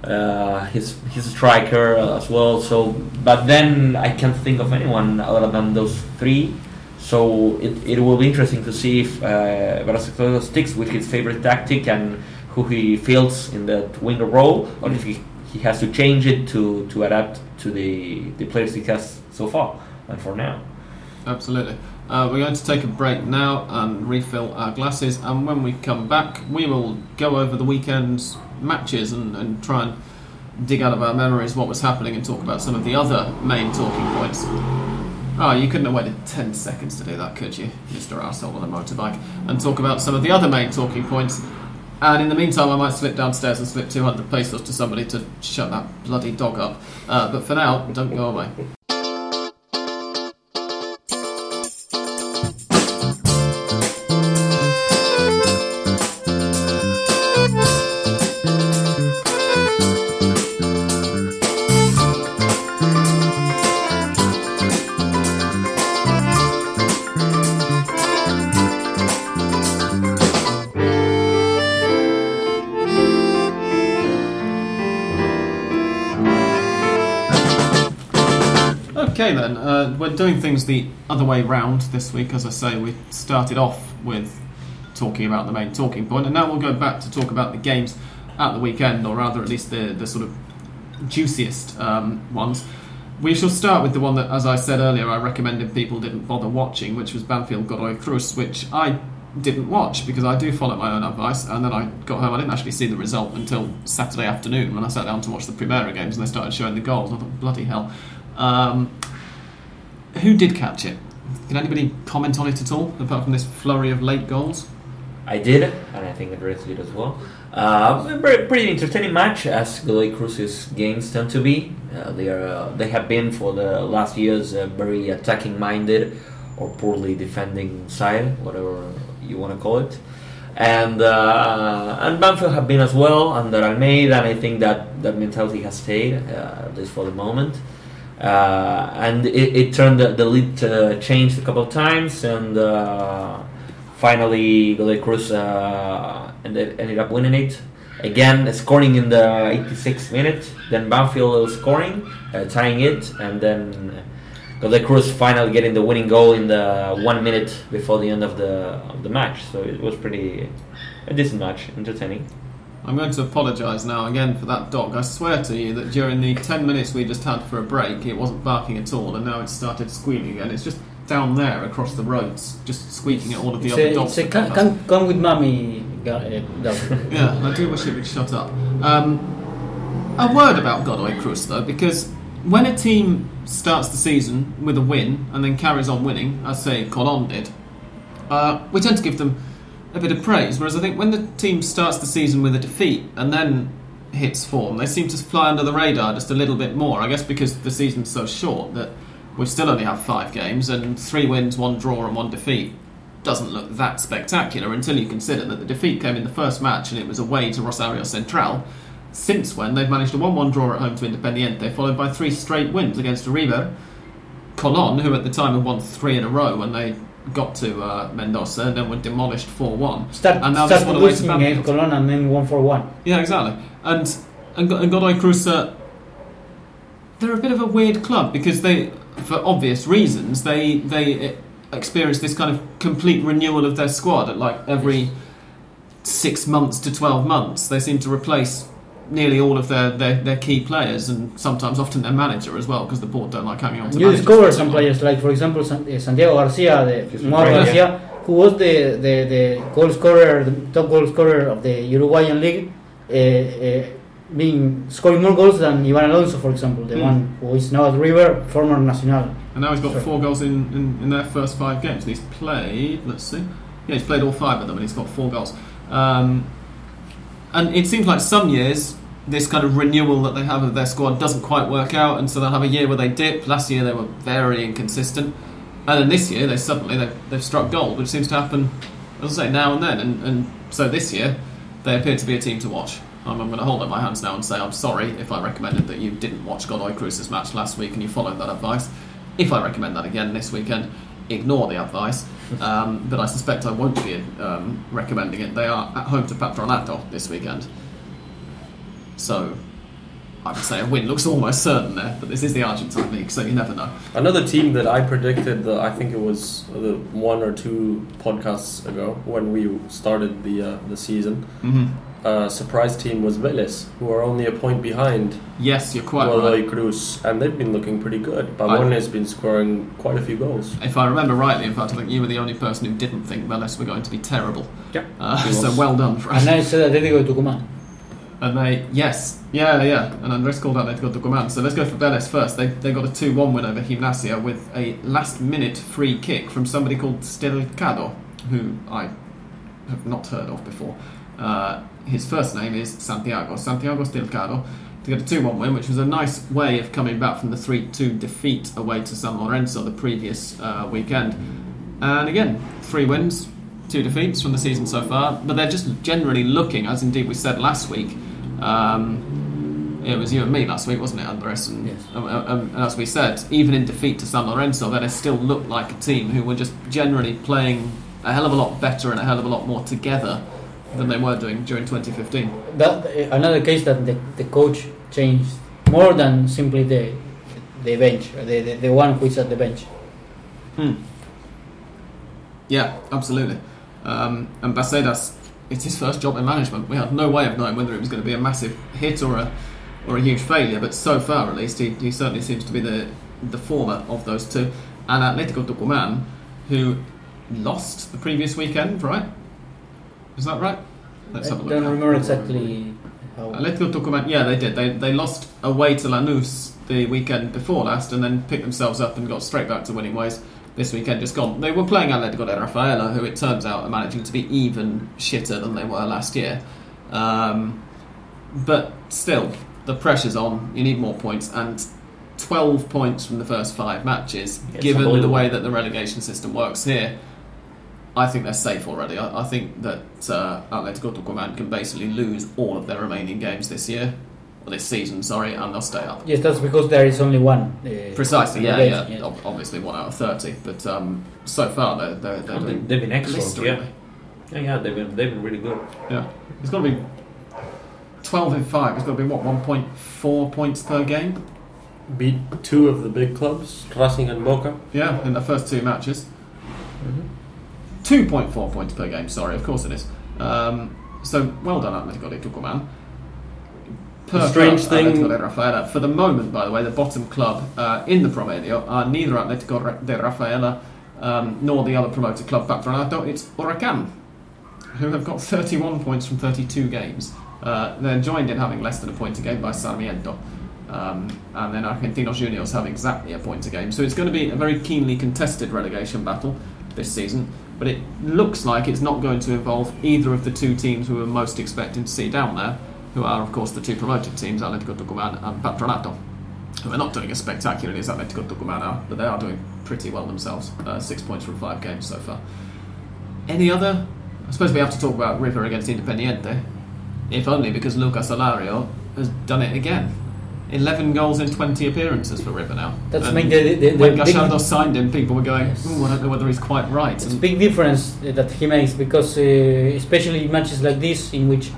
uh, he's he's a striker as well. So, but then I can't think of anyone other than those three. So it, it will be interesting to see if uh, Barcelona sticks with his favorite tactic and who he feels in that winger role, or if he, he has to change it to, to adapt to the, the players he has so far and for now. Absolutely. Uh, we're going to take a break now and refill our glasses, and when we come back, we will go over the weekend's matches and, and try and dig out of our memories what was happening and talk about some of the other main talking points. Oh, you couldn't have waited 10 seconds to do that, could you, Mr. Arsehole on a motorbike? And talk about some of the other main talking points. And in the meantime, I might slip downstairs and slip 200 pesos to somebody to shut that bloody dog up. Uh, but for now, don't go away. Uh, we're doing things the other way round this week. As I say, we started off with talking about the main talking point, and now we'll go back to talk about the games at the weekend, or rather, at least the, the sort of juiciest um, ones. We shall start with the one that, as I said earlier, I recommended people didn't bother watching, which was Banfield Godoy Cruz, which I didn't watch because I do follow my own advice. And then I got home, I didn't actually see the result until Saturday afternoon when I sat down to watch the Primera games and they started showing the goals. I thought, bloody hell. Um, who did catch it? Can anybody comment on it at all, apart from this flurry of late goals? I did, and I think Andres did as well. Uh, pretty entertaining match, as Godoy Cruz's games tend to be. Uh, they are uh, they have been for the last years uh, very attacking minded or poorly defending side, whatever you want to call it. And uh, and Banfield have been as well under Almeida, and I think that that mentality has stayed uh, at least for the moment. Uh, and it, it turned the, the lead uh, changed a couple of times, and uh, finally Godoy Cruz uh, ended, ended up winning it again, scoring in the 86th minute. Then Banfield scoring, uh, tying it, and then Godoy Cruz finally getting the winning goal in the one minute before the end of the of the match. So it was pretty a decent match, entertaining. I'm going to apologise now again for that dog. I swear to you that during the 10 minutes we just had for a break, it wasn't barking at all, and now it's started squealing again. It's just down there across the roads, just squeaking at all of the It's other a, dogs. it's a come, come, come with uh, dog. Yeah, I do wish it would shut up. Um, a word about Godoy Cruz, though, because when a team starts the season with a win and then carries on winning, as say Colon did, uh, we tend to give them a bit of praise. Whereas I think when the team starts the season with a defeat and then hits form, they seem to fly under the radar just a little bit more. I guess because the season's so short that we still only have five games and three wins, one draw, and one defeat doesn't look that spectacular until you consider that the defeat came in the first match and it was away to Rosario Central. Since when they've managed a 1 1 draw at home to Independiente, followed by three straight wins against Uribe, Colon, who at the time had won three in a row when they got to uh, Mendoza and then were demolished 4 1. Start, And now start losing against. Colon and then one for one. Yeah, exactly. And and, and Godoy Cruz, uh, they're a bit of a weird club because they, for obvious reasons, they they uh, experience this kind of complete renewal of their squad at like every six months to twelve months. They seem to replace nearly all of their, their, their key players and sometimes often their manager as well because the board don't like hanging on to You managers discover some players like, for example, San- uh, Santiago Garcia, the He's Morro Garcia, who was the, the, the goal scorer, the top goal scorer of the Uruguayan league, uh, uh, being scoring more goals than Ivan Alonso, for example, the Mm. one who is now at River, former Nacional. And now he's got Sure. four goals in, in, in their first five games. And he's played, let's see, yeah, he's played all five of them and he's got four goals. Um, and it seems like some years this kind of renewal that they have of their squad doesn't quite work out, and so they'll have a year where they dip. Last year they were very inconsistent, and then this year they suddenly they've, they've struck gold, which seems to happen, as I say, now and then. And, and so this year they appear to be a team to watch. I'm, I'm going to hold up my hands now and say I'm sorry if I recommended that you didn't watch Godoy Cruz's match last week and you followed that advice. If I recommend that again this weekend, ignore the advice. Um, but I suspect I won't be um, recommending it. They are at home to Patronato this weekend. So I would say a win looks almost certain there, but this is the Argentine league, so you never know. Another team that I predicted, I think it was uh, one or two podcasts ago when we started the uh, the season. Mm-hmm. Uh, surprise team was Vélez, who are only a point behind Yes, you're quite Godoy right. Cruz, and they've been looking pretty good. Pavone has been scoring quite a few goals. If I remember rightly, in fact, I think you were the only person who didn't think Vélez were going to be terrible. Yeah, Uh, so well done for And I said Atletico de Tucumán. And they, yes, yeah, yeah. And Andres called out they've got the command. So let's go for Vélez first. They, they got a 2 1 win over Gimnasia with a last minute free kick from somebody called Stelcado, who I have not heard of before. Uh, his first name is Santiago, Santiago Stelcado, to get a 2 1 win, which was a nice way of coming back from the 3 2 defeat away to San Lorenzo the previous uh, weekend. And again, three wins, two defeats from the season so far, but they're just generally looking, as indeed we said last week. Um, it was you and me last week, wasn't it, Andres? And, Yes. and as we said, even in defeat to San Lorenzo, they still looked like a team who were just generally playing a hell of a lot better and a hell of a lot more together than they were doing during 2015. That uh, another case that the, the coach changed more than simply the the bench, uh, the, the, the one who is at the bench. Hmm. Yeah, absolutely. Um, and Bassedas, it's his first job in management. We had no way of knowing whether it was going to be a massive hit or a or a huge failure, but so far at least, he, he certainly seems to be the the former of those two. And Atletico Tucumán, who lost the previous weekend, right? Is that right? Let's I have a look. don't remember exactly how. Atletico Tucumán, yeah, they did. They, they lost away to Lanús the weekend before last and then picked themselves up and got straight back to winning ways this weekend just gone. They were playing Atletico de Rafaela, who it turns out are managing to be even shitter than they were last year. Um, but still, the pressure's on. You need more points. And 12 points from the first five matches, It's given the way that the relegation system works here, I think they're safe already. I, I think that uh, Atletico Tucumán can basically lose all of their remaining games this year, or this season, sorry, and they'll stay up. Yes, that's because there is only one. Uh, Precisely, yeah, yeah. relegation, Ob- Obviously, one out of thirty, but um, so far they're they're, they're Oh, they- doing they've been excellent. Yeah. yeah, yeah, they've been they've been really good. Yeah, it's got to be twelve in five. It's got to be what one point four points per game. Beat two of the big clubs, Racing and Boca. Yeah, in the first two matches, Mm-hmm. two point four points per game. Sorry, of course it is. Um, so well done, Atletico de Tucumán. Per strange club, thing- Atletico de Rafaela. For the moment, by the way, the bottom club uh, in the Promedio are neither Atletico de Rafaela um, nor the other promoted club Patronato. It's Huracan, who have got 31 points from 32 games. Uh, they're joined in having less than a point a game by Sarmiento. Um, and then Argentinos Juniors have exactly a point a game. So it's going to be a very keenly contested relegation battle this season. But it looks like it's not going to involve either of the two teams we were most expecting to see down there, who are, of course, the two promoted teams, Atletico Tucumán and Patronato, who are not doing as spectacularly as Atletico Tucumán are, but they are doing pretty well themselves. Uh, six points from five games so far. Any other? I suppose we have to talk about River against Independiente, if only because Lucas Alario has done it again. 11 goals in 20 appearances for River now. That's And make the, the, the when big, Gallardo signed him, people were going, I don't know whether he's quite right. it's a big difference that he makes because uh, especially in matches like this in which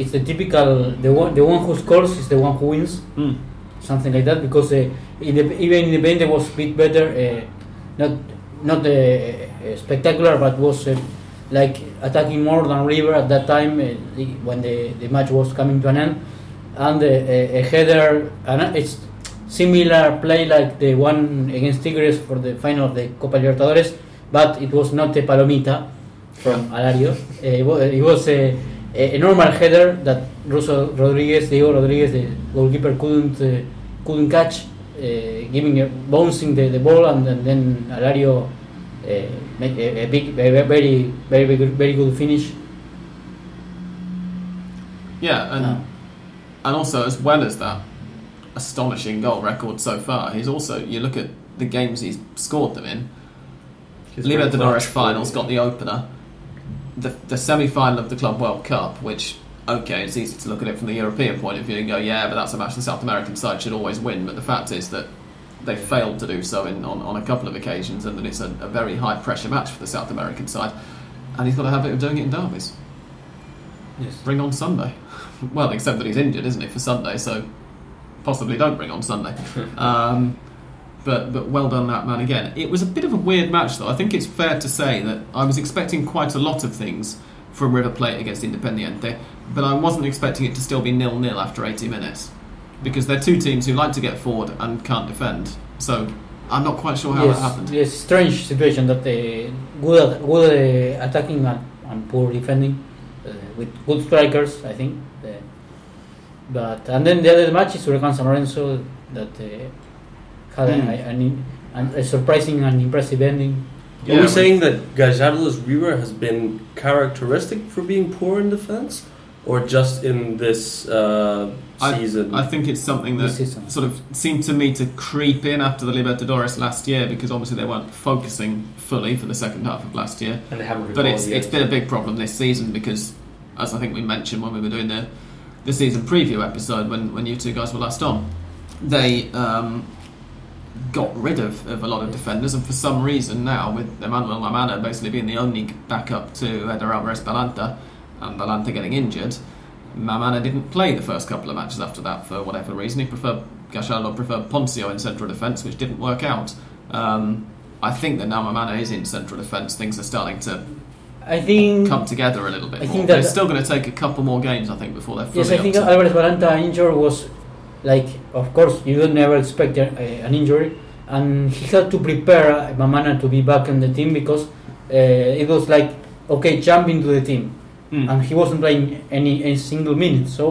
it's the typical the one the one who scores is the one who wins Mm. something like that because uh, in the, even Independiente was a bit better uh, not not uh, uh, spectacular but was uh, like attacking more than River at that time uh, when the, the match was coming to an end and a, header, and it's similar play like the one against Tigres for the final of the Copa Libertadores, but it was not a palomita from Alario. It wa- it was a, a, a normal header that Russo Rodriguez, Diego Rodriguez, the goalkeeper, couldn't uh, couldn't catch, uh, giving a, bouncing the, the ball, and, then- then Alario uh, make a, a big, a very, very, very good, very good finish. Yeah, and and also as well as that astonishing goal record so far, he's also you look at the games he's scored them in. He's very Libertadores finals got the opener. The the semi final of the Club World Cup, which okay, it's easy to look at it from the European point of view and go, yeah, but that's a match the South American side should always win. But the fact is that they failed to do so in, on, on a couple of occasions, and that it's a, a very high pressure match for the South American side. And he's got a habit of doing it in derbies. Yes. Bring on Sunday. well, except that he's injured, isn't he, for Sunday? So possibly don't bring on Sunday. um, but but well done that man again. It was a bit of a weird match though. I think it's fair to say that I was expecting quite a lot of things from River Plate against Independiente, but I wasn't expecting it to still be nil nil after 80 minutes because they're two teams who like to get forward and can't defend. So I'm not quite sure how yes, that happened. Yes, strange situation that uh, good, good uh, attacking and, and poor defending uh, with good strikers, I think. Uh, but and then the other match is Huracan San Lorenzo that uh, had Hmm. an, an, an, a surprising and impressive ending. Are Yeah, we we- saying that Gallardo's River has been characteristic for being poor in defense, or just in this uh, season? I think it's something that sort of seemed to me to creep in after the Libertadores last year because obviously they weren't focusing fully for the second half of last year. And they haven't But it's yet. it's been a big problem this season because, as I think we mentioned when we were doing the the season preview episode when, when you two guys were last on, they um, got rid of, of a lot of defenders, and for some reason now, with Emmanuel Mamana basically being the only backup to Eder Alvarez Balanta, and Balanta getting injured, Mamana didn't play the first couple of matches after that for whatever reason. He preferred Gallardo preferred Ponzio in central defence, which didn't work out. Um, I think that now Mamana is in central defence, things are starting to I think come together a little bit I more. think that- it's still going to take a couple more games, I think, before they're fully Yes, I think Alvarez Balanta injury was like, of course, you don't never expect a, a- an injury, and he had to prepare uh, Mamana to be back in the team because uh, it was like, okay, jump into the team, Mm. and he wasn't playing any, any single minute. So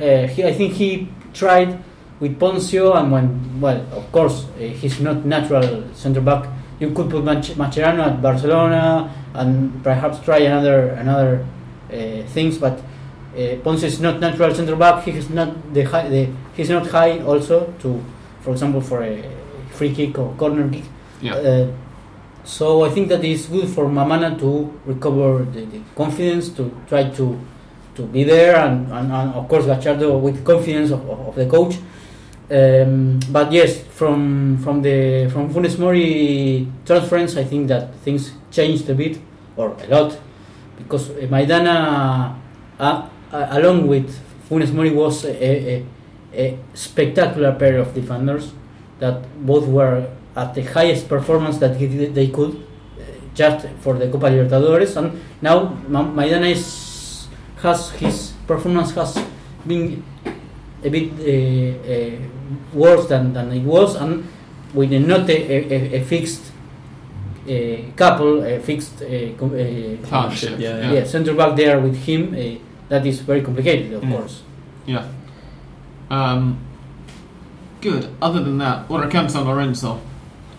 uh, he, I think he tried with Ponzio, and when, well, of course, uh, he's not natural centre back. You could put Mach- Mascherano at Barcelona and perhaps try another another uh, things, but uh, Ponce is not natural centre back. He is not the high. The, he's not high also to, for example, for a free kick or corner kick. Yeah. Uh, so I think that it's good for Mamana to recover the, the confidence to try to to be there and, and, and of course Gallardo with confidence of, of, of the coach. Um, but yes, from from the from Funes Mori transference, I think that things changed a bit or a lot because Maidana, uh, along with Funes Mori, was a, a, a spectacular pair of defenders that both were at the highest performance that they could uh, just for the Copa Libertadores and now Ma- Maidana is, has his performance has been a bit uh, uh, worse than, than it was and with not a, a, a fixed uh, couple a fixed uh, uh, Partnership, Yeah, yeah. yeah, centre back there with him uh, that is very complicated of Mm. course Yeah. Um, good. Other than that, Huracan San Lorenzo,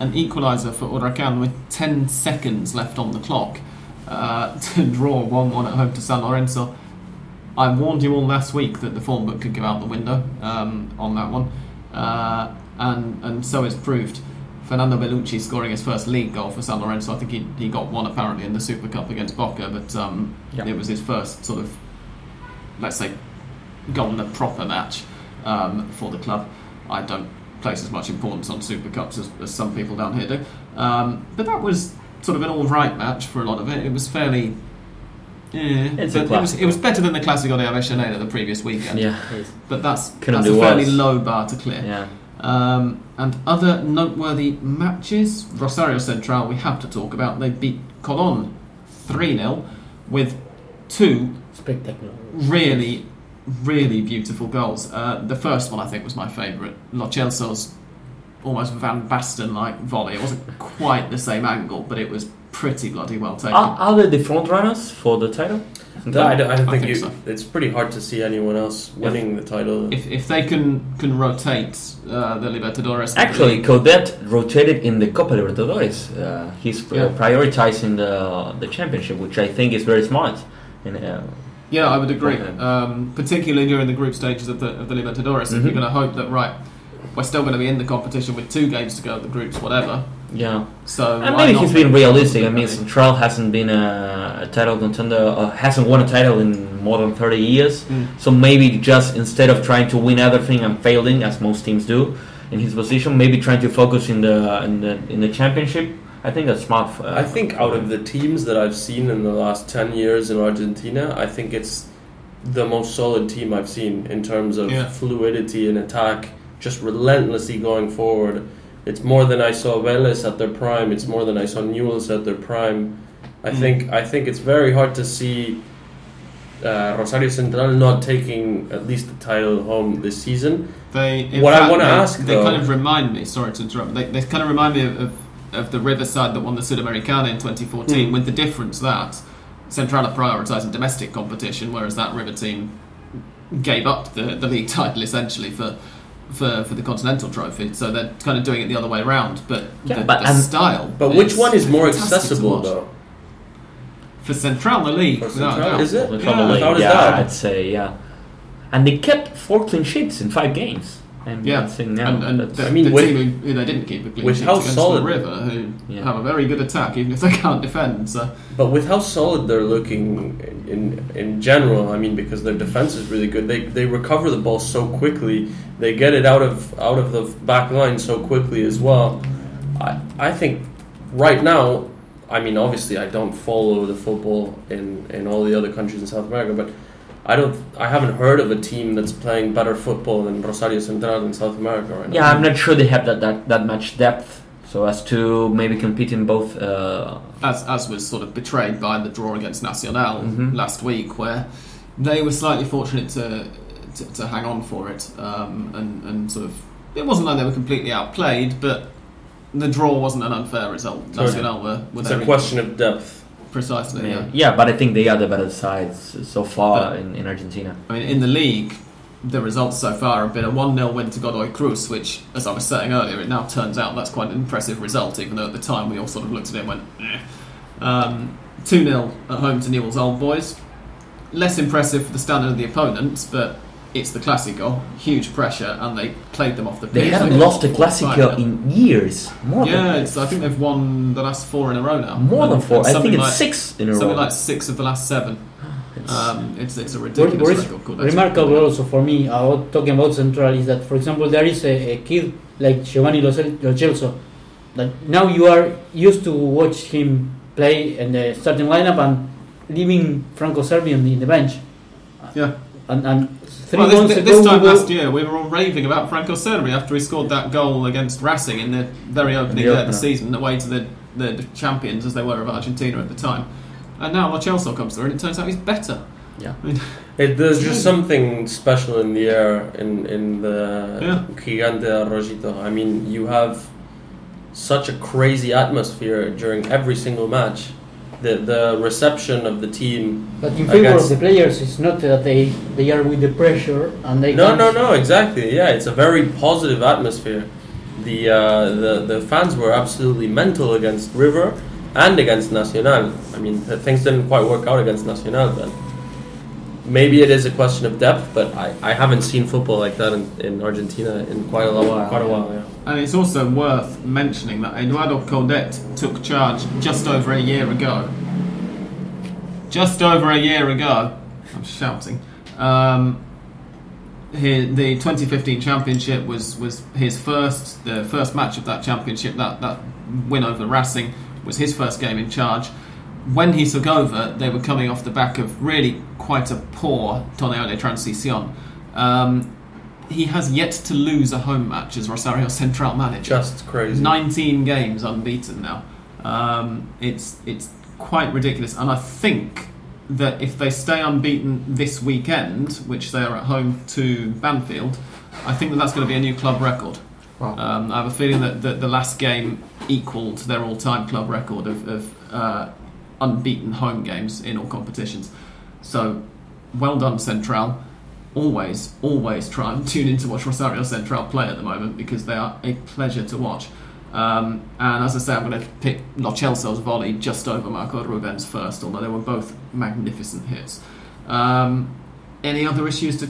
an equaliser for Huracan with 10 seconds left on the clock uh, to draw 1 1 at home to San Lorenzo. I warned you all last week that the form book could go out the window um, on that one, uh, and, and so it's proved. Fernando Belluschi scoring his first league goal for San Lorenzo. I think he, he got one apparently in the Super Cup against Boca, but um, Yeah. it was his first sort of, let's say, in a proper match um, for the club. I don't place as much importance on Super Cups as, as some people down here do. Um, but that was sort of an all right match for a lot of it. It was fairly. Yeah, It's a but it was it was better than the Clásico de Avellaneda the previous weekend. Yeah, but that's Couldn't that's a fairly worse. low bar to clear. yeah. Um, and other noteworthy matches, Rosario Central we have to talk about. They beat Colón 3 0 with two spectacular really really beautiful goals. Uh, the first one I think was my favourite. Lo Celso's almost Van Basten like volley. It wasn't quite the same angle, but it was pretty bloody well taken. Are, are they the front runners for the title? No, I don't, I don't I think, think you, so. it's pretty hard to see anyone else winning the title. if, if they can can rotate uh, the Libertadores, Actually, Coudet rotated in the Copa Libertadores. Uh, he's uh, Yeah. prioritizing the the championship, which I think is very smart. And, uh, yeah, I would agree. Okay. Um, particularly during the group stages of the of the Libertadores, if Mhm. you're going to hope that right, we're still going to be in the competition with two games to go at the groups, whatever. yeah, So and maybe he's being realistic. I mean? Central hasn't been a, a title contender, uh, hasn't won a title in more than thirty years. Mm. So maybe just instead of trying to win everything and failing, as most teams do, in his position, maybe trying to focus in the in the in the championship. I think that's smart. For, I think out of the teams that I've seen in the last 10 years in Argentina, I think it's the most solid team I've seen in terms of Yeah. fluidity and attack, just relentlessly going forward. It's more than I saw Vélez at their prime, it's more than I saw Newell's at their prime. I Mm. think I think it's very hard to see uh, Rosario Central not taking at least the title home this season. They, in What I wanna ask, they though- kind of remind me. Sorry to interrupt. They, they kind of remind me of, of, of the River side that won the Sudamericana in 2014, Hmm. with the difference that Central are prioritising domestic competition, whereas that River team gave up the, the league title essentially for. For, for the continental trophy, so they're kind of doing it the other way around. But Yeah, the, but- the and- style. But which one is more accessible though? For Central, the league, For without Central, doubt. is it? The Yeah, Copa League, how does yeah. I'd say yeah. And they kept four clean sheets in five games. And Yeah, I'd say, yeah, and, and the, I mean, the with- team who, who they didn't keep a clean with sheet how against solid- the River, who Yeah. have a very good attack, even if they can't defend. So But with how solid they're looking in in general, I mean, because their defense is really good. They they recover the ball so quickly. They get it out of out of the back line so quickly as well. I I think right now, I mean, obviously, I don't follow the football in in all the other countries in South America, but. I don't. I haven't heard of a team that's playing better football than Rosario Central in South America right now. yeah, I'm not sure they have that, that, that much depth, so as to maybe compete in both. Uh, as as was sort of betrayed by the draw against Nacional Mhm. last week, where they were slightly fortunate to to, to hang on for it, um, and and sort of it wasn't like they were completely outplayed, but the draw wasn't an unfair result. So Nacional were, were it's a question of depth. Precisely. yeah. Yeah. but I think they are the better sides so far But- in, in Argentina. I mean, in the league, the results so far have been a 1 0 win to Godoy Cruz, which, as I was saying earlier, it now turns out that's quite an impressive result, even though at the time we all sort of looked at it and went, eh. Um, 2 0 at home to Newell's Old Boys. Less impressive for the standard of the opponents, but it's the Classico. Huge pressure, and they played them off the pitch. They haven't got lost a four five Classico nil. in years. More Yeah, than, it's, I think they've won the last four in a row now. more than four. I think it's like, six in a row. Something like six of the last seven. It's- Um, it's, it's a ridiculous record. remarkable also for me about talking about Central is that, for example, there is a, a kid like Giovanni Lo Celso that now you are used to watch him play in the starting lineup and leaving Franco Cervi in the bench. Yeah. And, and three Well, this, months this, ago, time we were- last year, we were all raving about Franco Cervi after he scored that goal against Racing in the very opening The day of the opener. season, away to the, the champions as they were of Argentina at the time. And now Lo Celso comes through, and it turns out he's better. Yeah. I mean, It, there's just something special in the air in in the Yeah. Gigante Arroyito. I mean, you have such a crazy atmosphere during every single match. The the reception of the team. But in favor against- of the players, it's not that they, they are with the pressure and they No, no, no, exactly. Yeah, it's a very positive atmosphere. The uh, the the fans were absolutely mental against River and against Nacional. I mean, things didn't quite work out against Nacional, but maybe it is a question of depth. But I, I haven't seen football like that in, in Argentina in quite a while. Quite a while, yeah. and it's also worth mentioning that Eduardo Coudet took charge just over a year ago. Just over a year ago. I'm shouting. Um, he, the 2015 championship was, was his first the first match of that championship that, that win over Racing was his first game in charge when he took over they were coming off the back of really quite a poor torneo de transición um, he has yet to lose a home match as Rosario Central manager Just crazy. 19 games unbeaten now um, it's it's quite ridiculous and I think that if they stay unbeaten this weekend, which they are at home to Banfield, I think that that's going to be a new club record. Wow. Um, I have a feeling that, that the last game equalled their all-time club record of, of uh, unbeaten home games in all competitions. So, well done, Central. Always, always try and tune in to watch Rosario Central play at the moment because they are a pleasure to watch. Um, and as I say, I'm going to pick Lo volley just over Marco Ruben's first, although they were both magnificent hits. Um, any other issues to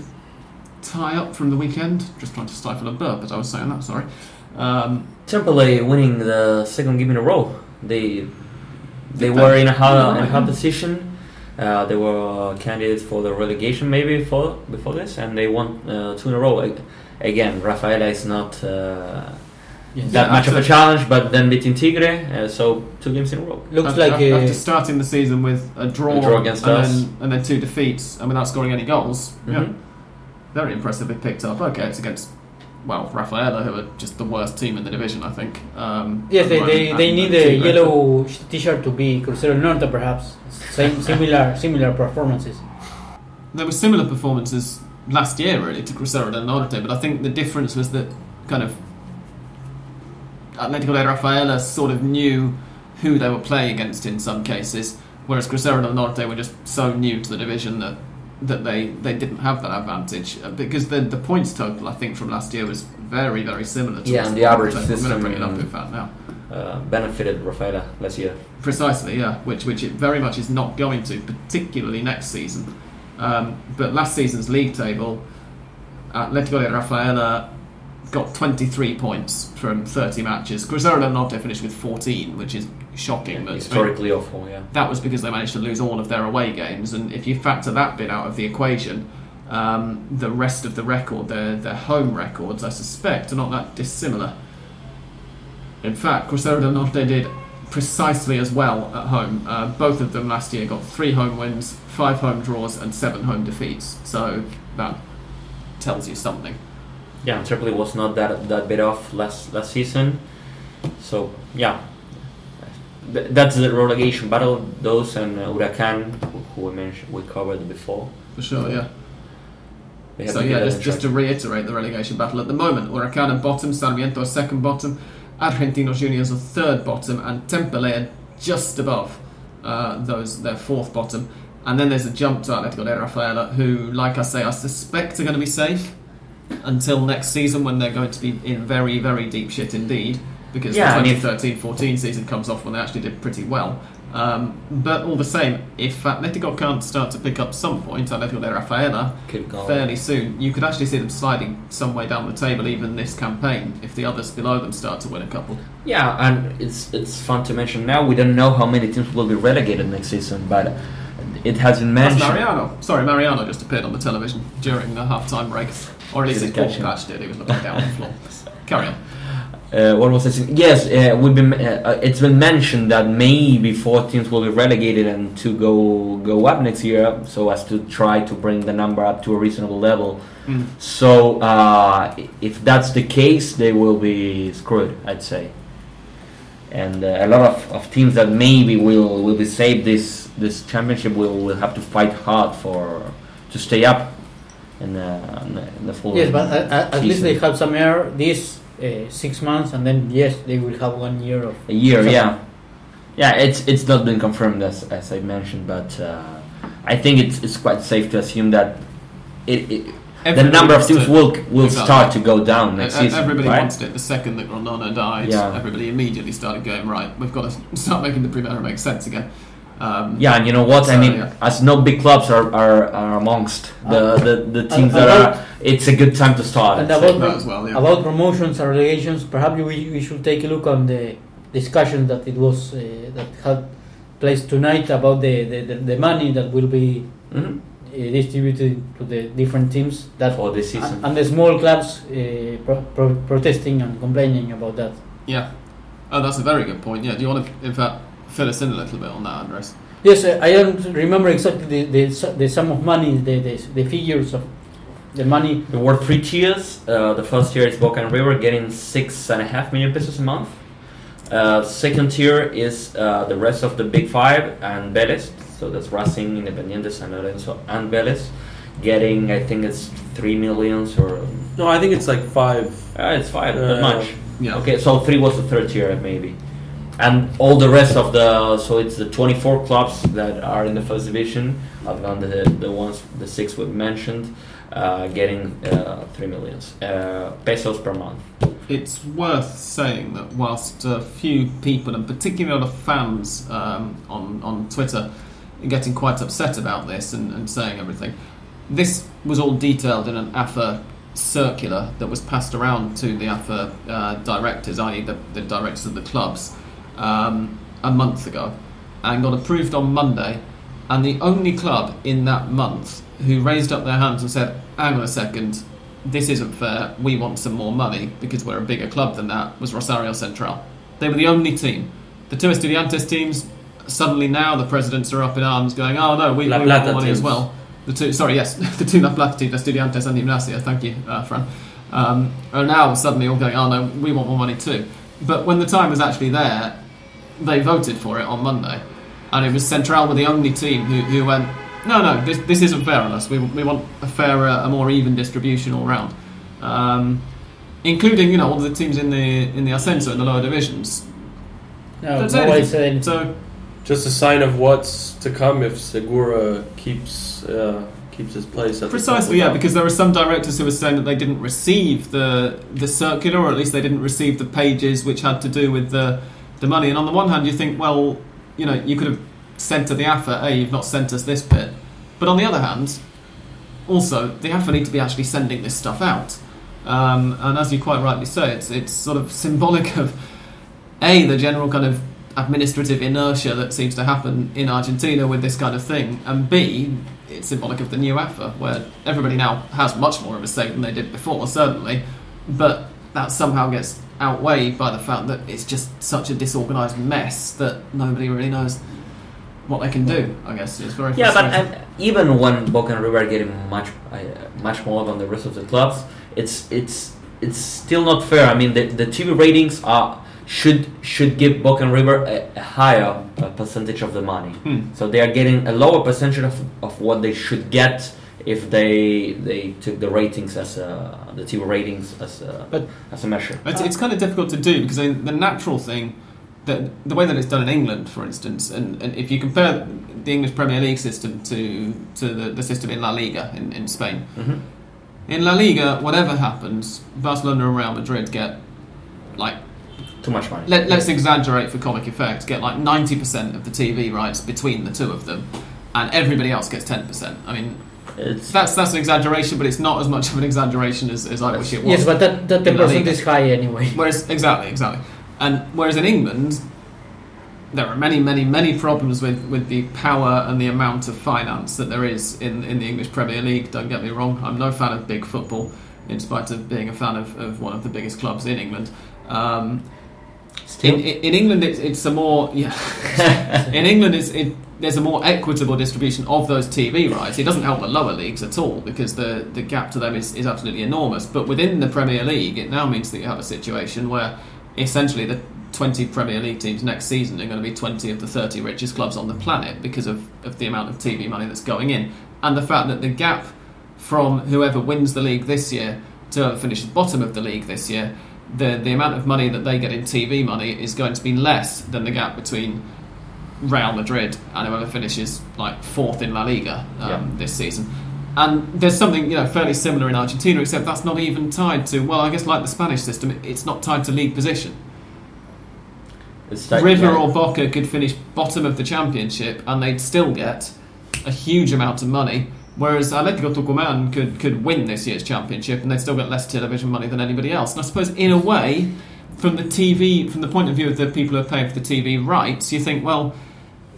tie up from the weekend? Just trying to stifle a burp as I was saying that, sorry. Um, Temperley winning the second game in a row. They they Did were in a hard, in a hard position. Uh, they were candidates for the relegation maybe before before this, and they won uh, two in a row. Again, Rafaela is not uh, Yes. that Yeah, much of a challenge, but then beating Tigre, uh, so two games in a row. Looks after, like after, uh, after starting the season with a draw, A draw against and, us. Then, and then two defeats and without scoring any goals. Yeah, Mhm. very impressively picked up. Okay, it's against well Rafaela, who are just the worst team in the division, I think. Um, Yes, they, they, they need a yellow t-shirt to be Crucero Norte, perhaps. Same, similar, similar performances. There were similar performances last year, really, to Crucero del Norte, but I think the difference was that kind of Atletico de Rafaela sort of knew who they were playing against in some cases, whereas Crucero del Norte were just so new to the division that that they, they didn't have that advantage Uh, because the the points total I think from last year was very very similar. To Yeah, and the average I'm going to bring it up in fact now. Uh, benefited Rafaela last year. Precisely, yeah, which which it very much is not going to, particularly next season. Um, but last season's league table, Atletico de Rafaela got 23 points from 30 matches. Crucero Norte finished with 14, which is shocking. but Historically awful, yeah. that was because they managed to lose all of their away games, and if you factor that bit out of the equation, um, the rest of the record, their their home records, I suspect, are not that dissimilar. In fact, Crucero del Norte did precisely as well at home. Uh, both of them last year got three home wins, five home draws, and seven home defeats. So that tells you something. Yeah, and Tripoli was not that that bit off last last season. So yeah, Th- that's the relegation battle. Those and uh, Huracan, who, who we mentioned, we covered before. For sure, yeah. So yeah, just, just to reiterate the relegation battle at the moment, Huracan are bottom, Sarmiento are second bottom, Argentinos Juniors are third bottom, and Temperley are just above uh, those their fourth bottom. And then there's a jump to Atletico de Rafaela, who, like I say, I suspect are going to be safe until next season when they're going to be in very, very deep shit indeed. Because Yeah, the 2013-14 season comes off when they actually did pretty well. Um, but all the same, if Atletico can't start to pick up some point, Atletico de Rafaela, Keep going. fairly soon, you could actually see them sliding some way down the table even this campaign if the others below them start to win a couple. Yeah, and it's it's fun to mention now. We don't know how many teams will be relegated next season, but it has been That's mentioned. Mariano. Sorry, Mariano just appeared on the television during the half-time break, or at least his Did he ball catch patch did. He was looking down on the floor. Carry on. Uh, what was I saying? Yes, uh, we've been. Uh, it's been mentioned that maybe four teams will be relegated and to go go up next year, so as to try to bring the number up to a reasonable level. Mm. So uh, if that's the case, they will be screwed. I'd say. And uh, a lot of, of teams that maybe will will be saved this this championship will, will have to fight hard for to stay up in the, in the, full. Yes, but at, at, at least they have some air this uh, six months, and then yes, they will have one year of. A year, So- yeah, yeah. It's it's not been confirmed as as I mentioned, but uh, I think it's it's quite safe to assume that it, it the number of wants teams will will Exactly. start to go down next E- season. Everybody right? wanted it the second that Grondona died. Yeah. Everybody immediately started going right. We've got to start making the Primera make sense again. Um, Yeah, and you know what? I mean, yeah. as no big clubs are, are, are amongst the, the, the teams that about- are, it's a good time to start. And about- that as well. Yeah. About promotions and relegations, perhaps we, we should take a look on the discussion that it was uh, that had place tonight about the, the, the, the money that will be Mhm. uh, distributed to the different teams that For this season. and, and the small clubs uh, pro, pro, protesting and complaining about that. yeah. Oh, that's a very good point. Yeah. Do you want to, in fact, fill us in a little bit on that, Andres? Yes, uh, I don't remember exactly the, the, the sum of money, the, the, the figures of the money. There were three tiers. Uh, the first tier is Boca and River getting six and a half million pesos a month. Uh, second tier is uh, the rest of the big five and Vélez, So that's Racing, Independiente, San Lorenzo, and Vélez, getting I think it's three millions or No, I think it's like five. uh, it's five, Uh, not much. Yeah. Okay, so three was the third tier maybe, and all the rest of the so it's the 24 clubs that are in the first division. other than the the ones the six we mentioned, uh, getting uh, three millions uh, pesos per month. It's worth saying that whilst a few people, and particularly a lot of fans um, on, on Twitter, are getting quite upset about this and, and saying everything, this was all detailed in an AFA circular that was passed around to the AFA uh, directors, i.e., the, the directors of the clubs, um, a month ago, and got approved on Monday. And the only club in that month who raised up their hands and said, "Hang on a second, this isn't fair. We want some more money because we're a bigger club than that." Was Rosario Central? They were the only team. The two Estudiantes teams suddenly now the presidents are up in arms, going, "Oh no, we, La we want more money as well." The two, sorry, yes, the two La Plata teams, Estudiantes and Gimnasia. Thank you, uh, Fran. Um, are now suddenly all going, "Oh no, we want more money too." But when the time was actually there, they voted for it on Monday, and it was Central were the only team who, who went, no, no, this, this isn't fair on us. We, we want a fairer, a more even distribution all round, um, including you know all the teams in the in the Ascenso in the lower divisions. No, Don't nobody said anything. So Just a sign of what's to come if Segura keeps uh, keeps his place. At precisely, yeah, because there were some directors who were saying that they didn't receive the the circular, or at least they didn't receive the pages which had to do with the the money. And on the one hand, you think, well, you know, you could have sent to the AFA, hey, you've not sent us this bit. But on the other hand, also the AFA need to be actually sending this stuff out. Um, and as you quite rightly say, it's it's sort of symbolic of a the general kind of administrative inertia that seems to happen in Argentina with this kind of thing, and b it's symbolic of the new AFA where everybody now has much more of a say than they did before, certainly, but that somehow gets outweighed by the fact that it's just such a disorganised mess that nobody really knows what they can do. I guess it's very Yeah, but uh, even when Boca and River are getting much uh, much more than the rest of the clubs, it's it's it's still not fair. I mean, the, the TV ratings are should should give Boca and River a, a higher uh, percentage of the money. Hmm. So they are getting a lower percentage of, of what they should get if they they took the ratings as a, the TV ratings as a, But- as a measure. It's, it's kind of difficult to do because I mean, the natural thing, that the way that it's done in England, for instance, and, and if you compare the English Premier League system to to the, the system in La Liga in, in Spain, hmm in La Liga, whatever happens, Barcelona and Real Madrid get like Too much money. let, let's exaggerate for comic effect, get like ninety percent of the TV rights between the two of them, and everybody else gets ten percent. I mean, It's, that's that's an exaggeration, but it's not as much of an exaggeration as, as I wish it was. Yes, but that, that In 10% is high anyway. Whereas exactly, exactly, and whereas in England, there are many, many, many problems with, with the power and the amount of finance that there is in, in the English Premier League. Don't get me wrong, I'm no fan of big football, in spite of being a fan of, of one of the biggest clubs in England. Um, in in England, it's, it's a more yeah. in England, it's, it, there's a more equitable distribution of those TV rights. It doesn't help the lower leagues at all because the, the gap to them is, is absolutely enormous. But within the Premier League, it now means that you have a situation where essentially the 20 Premier League teams next season are going to be 20 of the 30 richest clubs on the planet because of, of the amount of TV money that's going in. And the fact that the gap from whoever wins the league this year to finishes bottom of the league this year, the, the amount of money that they get in TV money is going to be less than the gap between Real Madrid and whoever finishes like fourth in La Liga um, Yeah. this season. And there's something you know fairly similar in Argentina, except that's not even tied to well, I guess like the Spanish system, it's not tied to league position. like- River yeah. or Boca could finish bottom of the championship and they'd still get a huge amount of money. Whereas Atletico Tucumán could, could win this year's championship and they'd still get less television money than anybody else. And I suppose, in a way, from the TV, from the point of view of the people who are paying for the TV rights, you think, well,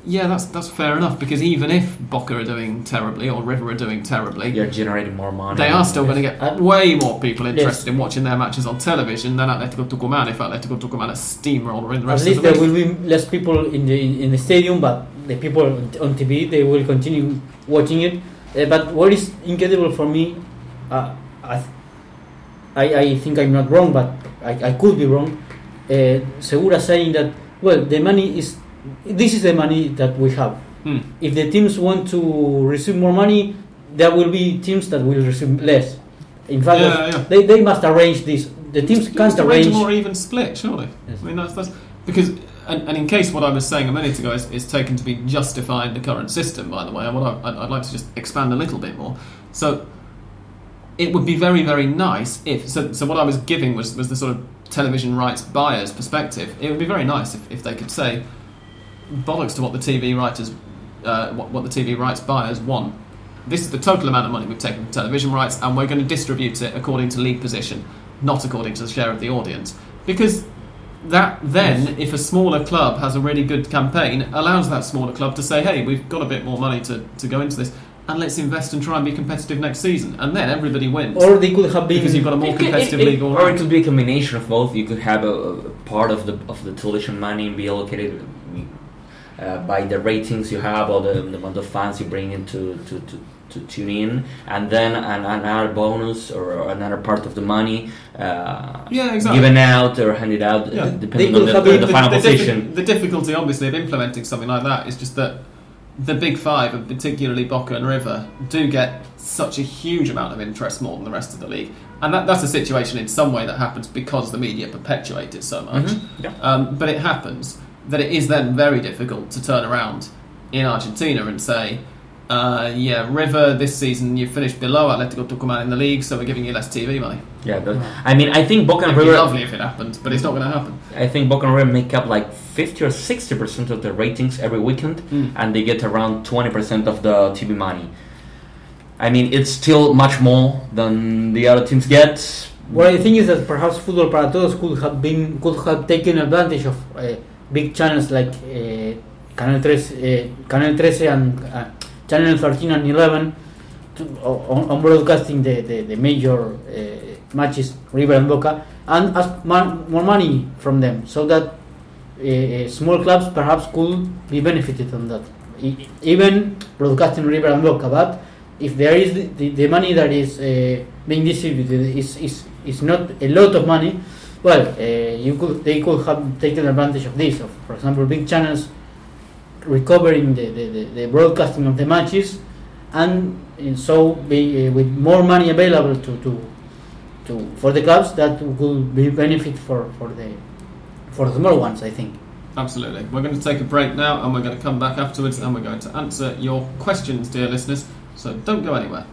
yeah, that's that's fair enough because even if Boca are doing terribly or River are doing terribly, You're generating more money. they are still going to get Uh, way more people yes. interested in watching their matches on television than Atletico Tucumán if Atletico Tucumán are steamroller in the At rest least of the there will be less people in the in the stadium, but the people on TV they will continue watching it. Uh, but what is incredible for me, uh, I, I I think I'm not wrong, but I, I could be wrong. Uh, Segura saying that well, the money is this is the money that we have. Hmm. If the teams want to receive more money, there will be teams that will receive less. In fact, Yeah, yeah. they they must arrange this. The teams Just can't arrange a more even split, surely. Yes. I mean, that's, that's because, and, and in case what I was saying a minute ago is, is taken to be justifying the current system, by the way, and what I, I'd, I'd like to just expand a little bit more. So, it would be very, very nice if. So, so what I was giving was, was the sort of television rights buyers perspective. It would be very nice if, if they could say, bollocks to what the TV writers, uh, what, what the TV rights buyers want. This is the total amount of money we've taken from television rights, and we're going to distribute it according to league position, not according to the share of the audience. Because that then, if a smaller club has a really good campaign, allows that smaller club to say, hey, we've got a bit more money to, to go into this, and let's invest and try and be competitive next season. And then everybody wins. Or they could have been. because you've got a more It could- competitive it- it- league all or it could be a combination of both. You could have a, a part of the of the television money be allocated uh, by the ratings you have or the, the amount of fans you bring in to, to, to, to tune in, and then an, another bonus or another part of the money uh, Yeah, exactly. given out or handed out, Yeah. uh, depending on the, the, the final position. the difficulty, obviously, of implementing something like that is just that the big five, and particularly Boca and River, do get such a huge amount of interest more than the rest of the league. And that, that's a situation in some way that happens because the media perpetuate it so much. Mhm, yeah. Um, but it happens that it is then very difficult to turn around in Argentina and say, uh, yeah, River, this season you finished below Atletico Tucumán in the league, so we're giving you less TV money. Yeah, but, I mean, I think Boca and It'd be River. lovely if it happened, but it's not going to happen. I think Boca and River make up like 50 or 60 percent of the ratings every weekend, Mm. and they get around 20 percent of the TV money. I mean, it's still much more than the other teams get. What I think is that perhaps Fútbol para Todos could have been could have taken advantage of uh, big channels like uh, Canal 13, uh, Canal 13 and uh, Channel 13 and 11 to, on, on broadcasting the, the, the major uh, matches, River and Boca, and ask mon- more money from them so that uh, small clubs perhaps could be benefited on that. Even broadcasting River and Boca, but if there is the, the, the money that is being distributed is, is, is not a lot of money, well, uh, you could they could have taken advantage of this. Of, for example, big channels recovering the, the, the, broadcasting of the matches, and, uh, so be, uh, with more money available to, to to for the clubs that could be benefit for, for the for the small ones. I think. Absolutely. We're going to take a break now and we're going to come back afterwards and we're going to answer your questions, dear listeners. So don't go anywhere.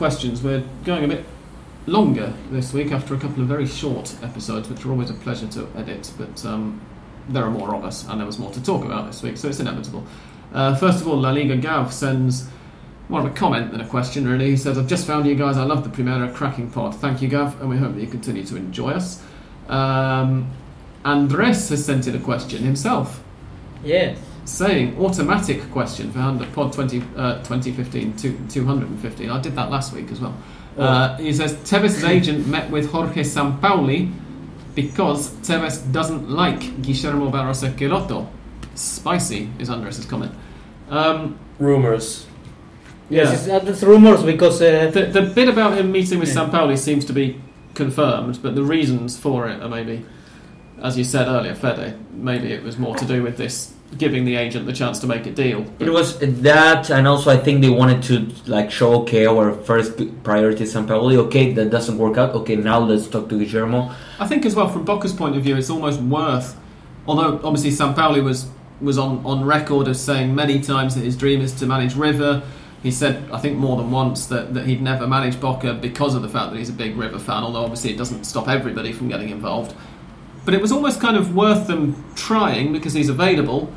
Questions. We're going a bit longer this week after a couple of very short episodes, which are always a pleasure to edit, but um, there are more of us and there was more to talk about this week, so it's inevitable. Uh, first of all, La Liga Gav sends more of a comment than a question, really. He says, I've just found you guys. I love the Primera cracking pod. Thank you, Gav, and we hope that you continue to enjoy us. Um, Andres has sent in a question himself Yes. Saying automatic question for Hand of Pod 20, uh, 2015 to 215. I did that last week as well. Uh, he says Tevez' agent met with Jorge Sampaoli because Tevez doesn't like Guillermo Barros Schelotto. Spicy is Andres' comment. Um, Rumors. Yes, it's, uh, rumors because uh, the, the bit about him meeting with Yeah. Sampaoli seems to be confirmed, but the reasons for it are maybe, as you said earlier, Fede, maybe it was more to do with this giving the agent the chance to make a deal. It was that, and also I think they wanted to like show okay, our first priority is Sampaoli. Okay, that doesn't work out. Okay, now let's talk to Guillermo. I think as well from Boca's point of view, it's almost worth. Although obviously Sampaoli was was on, on record as saying many times that his dream is to manage River. He said I think more than once that, that he'd never manage Boca because of the fact that he's a big River fan. Although obviously it doesn't stop everybody from getting involved. But it was almost kind of worth them trying because he's available.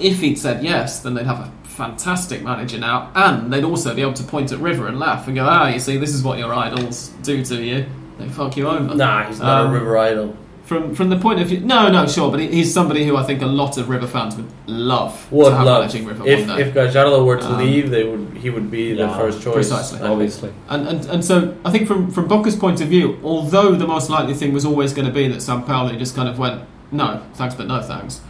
If he'd said yes, then they'd have a fantastic manager now, and they'd also be able to point at River and laugh and go, "Ah, you see, this is what your idols do to you. They fuck you over." Nah, he's not Um, a River Idol. from from the point of view, no, no, sure, but he, he's somebody who I think a lot of River fans would love Would to have love managing River if one day. if Gallardo were to Um, leave, they would he would be the first choice. precisely. Obviously. And, and and so I think from from Boca's point of view, although the most likely thing was always going to be that Sampaoli just kind of went, no, thanks, but no thanks.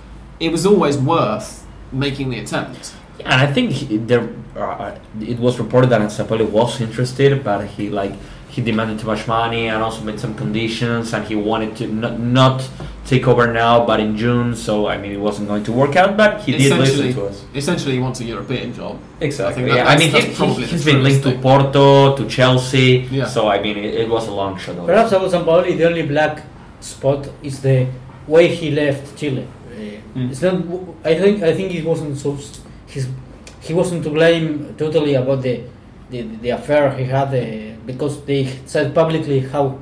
It was always worth making the attempt. And I think he, there, uh, it was reported that Sampaoli was interested, but he like he demanded too much money and also made some conditions, and he wanted to not, not take over now, but in June. So I mean, it wasn't going to work out, but he did listen Essentially- to us. Essentially, he wants a European job. Exactly. I that- yeah, I mean, that's he, probably he, has been linked to Porto, to Chelsea. Yeah. So I mean, it, it was a long shot. Perhaps about Sampaoli, the only black spot is the way he left Chile. Mm. It's not. I think. I think it wasn't so. s- His, he wasn't to blame totally about the the, the affair he had uh, because they said publicly how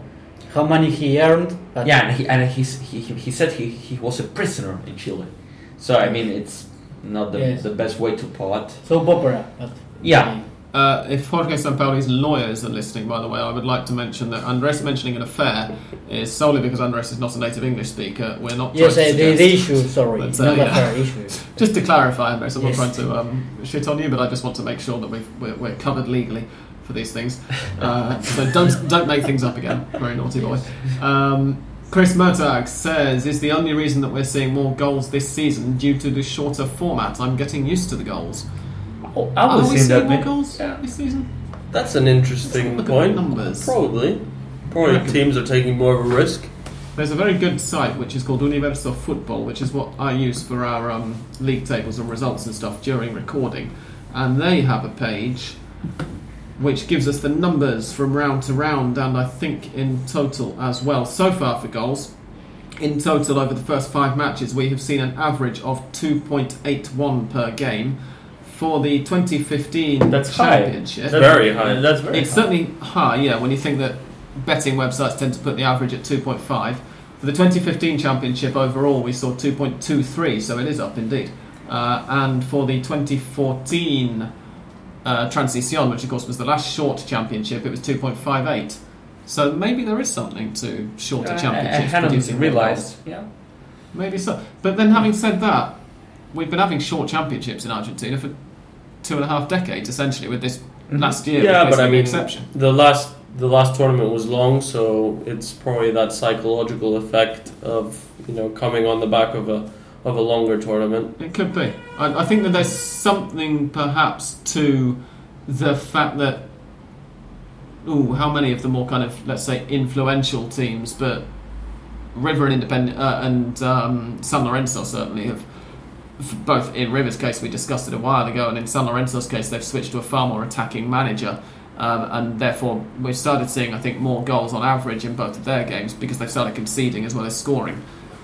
how money he earned. Yeah, and he and he's, he he he said he, he was a prisoner in Chile. So I mean, it's not the, Yes. the best way to plot. So opera. But Yeah. Uh, if Jorge Sampaoli's lawyers are listening, by the way, I would like to mention that Andres mentioning an affair is solely because Andres is not a native English speaker. We're not. Yes, uh, the, the issue. Sorry, But, uh, not yeah. affair issue. Just to clarify, Andres, I'm Yes. not trying to um, shit on you, but I just want to make sure that we've, we're, we're covered legally for these things. Uh, so don't don't make things up again. Very naughty boy. Um, Chris Murtagh says, "Is the only reason that we're seeing more goals this season due to the shorter format? I'm getting used to the goals. Oh, I Are we seeing seeing that. more many- goals Yeah. this season? That's an interesting Look at the point. numbers. Probably, probably Reckon. teams are taking more of a risk. There's a very good site which is called Universo Football, which is what I use for our um, league tables and results and stuff during recording. And they have a page which gives us the numbers from round to round and I think in total as well. So far for goals, in total over the first five matches, we have seen an average of 2.81 per game. For the 2015 That's high. championship, That's very high. That's very it's high. certainly high, yeah, when you think that betting websites tend to put the average at 2.5. For the 2015 championship overall, we saw 2.23, so it is up indeed. Uh, and for the 2014 uh, Transition, which of course was the last short championship, it was 2.58. So maybe there is something to shorter Uh, I championships hadn't producing more realized. Yeah. Maybe so. But then, having said that, we've been having short championships in Argentina for two and a half decades, essentially, with this Mhm. last year. Yeah, but I the mean, exception. the last the last tournament was long, so it's probably that psychological effect of you know coming on the back of a of a longer tournament. It could be. I, I think that there's something perhaps to the fact that, ooh, how many of the more kind of let's say influential teams, but River and Independent uh, and um, San Lorenzo certainly have. Both in River's case, we discussed it a while ago, and in San Lorenzo's case, they've switched to a far more attacking manager, um, and therefore we've started seeing, I think, more goals on average in both of their games because they've started conceding as well as scoring.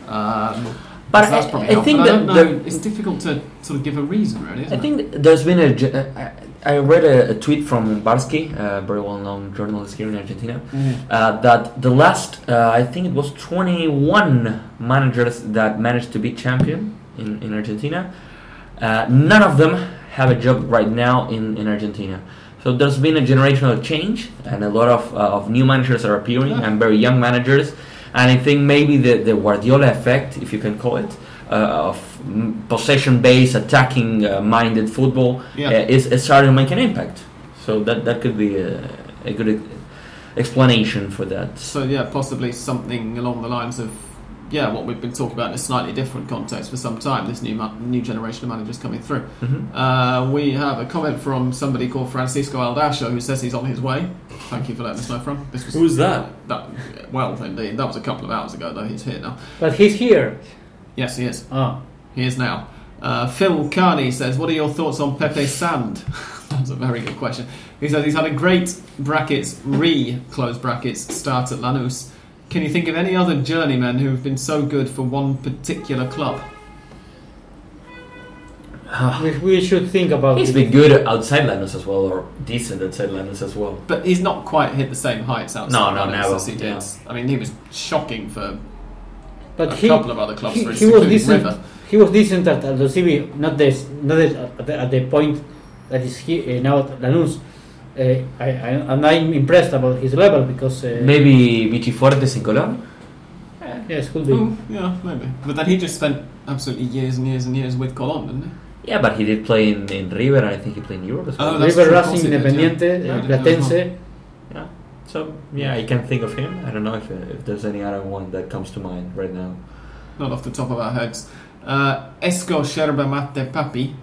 Um, But so that's I- probably I think but I that don't know. the- it's difficult to sort of give a reason, really. Isn't I think th- there's been a. uh, I read a, a tweet from Barsky, a very well-known journalist here in Argentina, uh, that the last, uh, I think it was 21 managers that managed to be champion in, in Argentina. Uh, none of them have a job right now in, in Argentina. So there's been a generational change, and a lot of, uh, of new managers are appearing, Yeah. and very young managers. And I think maybe the, the Guardiola effect, if you can call it, uh, of possession-based, attacking-minded football Yeah. uh, is, is starting to make an impact. So that that could be a, a good explanation for that. So yeah, possibly something along the lines of yeah, what we've been talking about in a slightly different context for some time. This new ma- new generation of managers coming through. hmm Uh, we have a comment from somebody called Francisco Aldasho who says he's on his way. Thank you for letting us know from. This was Who's that? that. Well, indeed, that was a couple of hours ago. Though he's here now. But he's here. Yes, he is. Ah, He is now. Uh, Phil Carney says, "What are your thoughts on Pepe Sand?" That's a very good question. He says he's had a great brackets re close brackets start at Lanús. Can you think of any other journeymen who have been so good for one particular club? we, we should think about He's it. been good outside Lanús as well, or decent outside Lanús as well. But he's not quite hit the same heights outside No, no, Lanús never. as he did. Yeah. I mean, he was shocking for But a he, couple of other clubs, he, for he was decent. River. He was decent at Aldosivi, not this, not this, at, the, at the point that is he, uh, now at Lanús. Uh, I, I, and I'm impressed about his level because uh, Maybe Bichi Fuertes in Colón? Yes, could be. Oh, yeah, maybe. But then he just spent absolutely years and years and years with Colón, didn't he? Yeah, but he did play in, in River, and I think he played in Europe as well. Oh, River true, of course Racing he did, yeah. Independiente, Yeah, I uh, didn't know as Platense. yeah. So yeah, I can think of him. I don't know if, if there's any other one that comes to mind right now. Not off the top of our heads. Uh, Esco Sherba Mate Papi,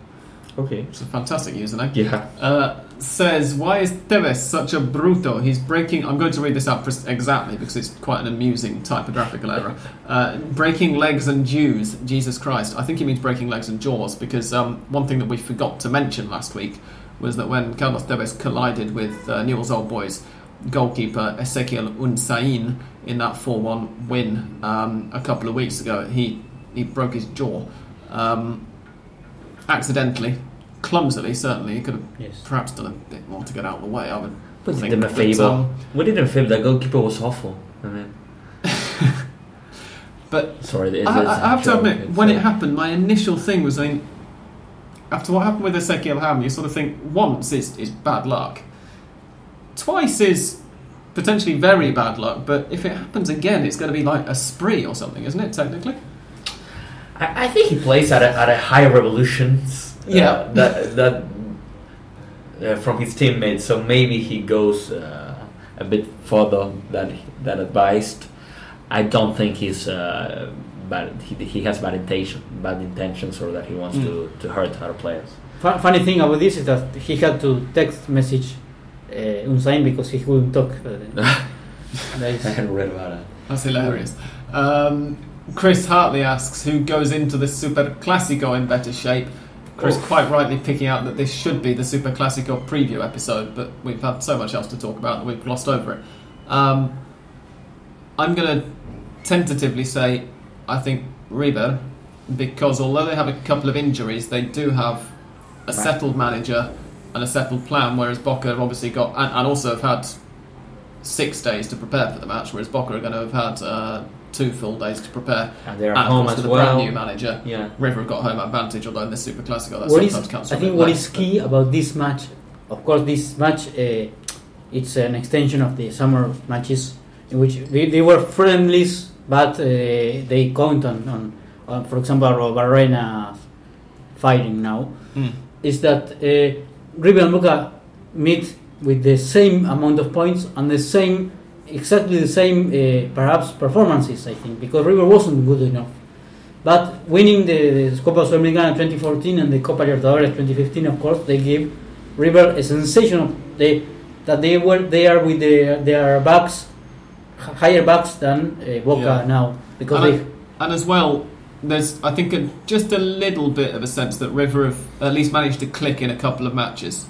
Okay. it's a fantastic username, Yeah. uh, says, Why is Tevez such a bruto? He's breaking. I'm going to read this out exactly because it's quite an amusing typographical error. Uh, breaking legs and Jews, Jesus Christ. I think he means breaking legs and jaws because um, one thing that we forgot to mention last week was that when Carlos Tevez collided with uh, Newell's Old Boys goalkeeper Ezequiel Unsain in that 4 1 win um, a couple of weeks ago, he, he broke his jaw. Um, accidentally, clumsily, certainly. He could have Yes. perhaps done a bit more to get out of the way. I would We did think. them a but, favor. um, we did them a favor. The goalkeeper was awful. I mean, but sorry. It, I, it's I have to admit, when uh, it happened, my initial thing was saying, after what happened with Ezequiel Ham, you sort of think once is, is bad luck, twice is potentially very bad luck, but if it happens again, it's going to be like a spree or something, isn't it, technically? I, I think he plays at a, at a high revolutions. uh, Yeah. that that uh, from his teammates. So maybe he goes uh, a bit further than than advised. I don't think he's uh, bad. He, he has bad intention, bad intentions, or that he wants to, to hurt other players. Funny thing about this is that he had to text message uh, Unsain because he couldn't talk. Uh, that is- I hadn't read about it. That's hilarious. Um, Chris Hartley asks who goes into the Super Classico in better shape. Chris Oh. quite rightly picking out that this should be the Super Classico preview episode, but we've had so much else to talk about that we've glossed over it. Um, I'm going to tentatively say I think River, because although they have a couple of injuries, they do have a settled manager and a settled plan, whereas Boca have obviously got, and, and also have had six days to prepare for the match, whereas Boca are going to have had uh, two full days to prepare. And they're at of home as a well. brand new manager, Yeah. River have got home advantage, although in the Super Classico that what is, sometimes counts. I a think what is key about this match, of course, this match uh, it's an extension of the summer matches in which they, they were friendlies, but uh, they count on, on, on, for example, Barrena fighting now. Mm. Is that uh, River and Boca meet with the same amount of points and the same, exactly the same, uh, perhaps performances. I think because River wasn't good enough. But winning the, the Copa Sudamericana 2014 and the Copa Libertadores 2015, of course, they gave River a sensation of they, that they were they are with their their backs higher backs than uh, Boca Yeah. now because And they And as well, there's I think a, just a little bit of a sense that River have at least managed to click in a couple of matches.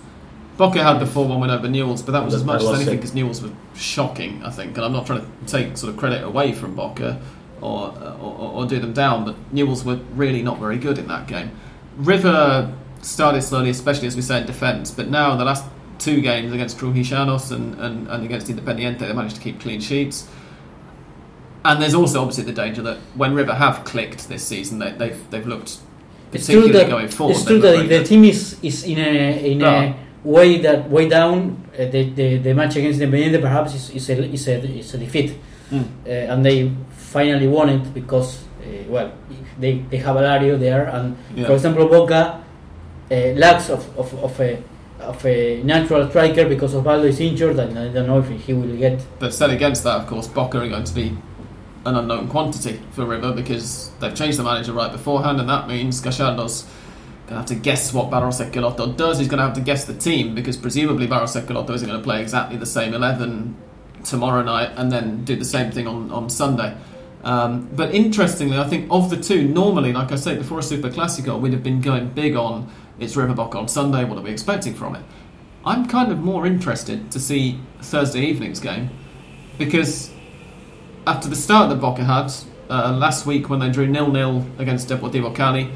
Boca had the 4 1 win over Newell's, but that was as much as anything because Newell's were shocking, I think. And I'm not trying to take sort of credit away from Boca or, uh, or, or do them down, but Newell's were really not very good in that game. River started slowly, especially as we say in defence, but now the last two games against Trujillanos and, and, and against Independiente, they managed to keep clean sheets. And there's also obviously the danger that when River have clicked this season, they, they've they've looked It's true particularly that going forward. it's true that if the team is, is in a in Yeah. a way that way down, uh, the, the the match against Independiente perhaps is, is a is a is a defeat. Mm. uh, and they finally won it because uh, well they they have Alario there, and Yeah. for example Boca uh, lacks of, of, of a of a natural striker because Osvaldo is injured, and I don't know if he will get But set against that, of course, Boca are going to be an unknown quantity for River because they've changed the manager right beforehand, and that means Gallardo's going to have to guess what Barros Schelotto does. He's going to have to guess the team because presumably Barros Schelotto isn't going to play exactly the same 11 tomorrow night and then do the same thing on, on Sunday. Um, but interestingly, I think of the two, normally, like I say, before a Super Classico, we'd have been going big on it's riverboca on Sunday, what are we expecting from it? I'm kind of more interested to see Thursday evening's game because after the start that Boca had uh, last week when they drew nil-nil against Deportivo Cali,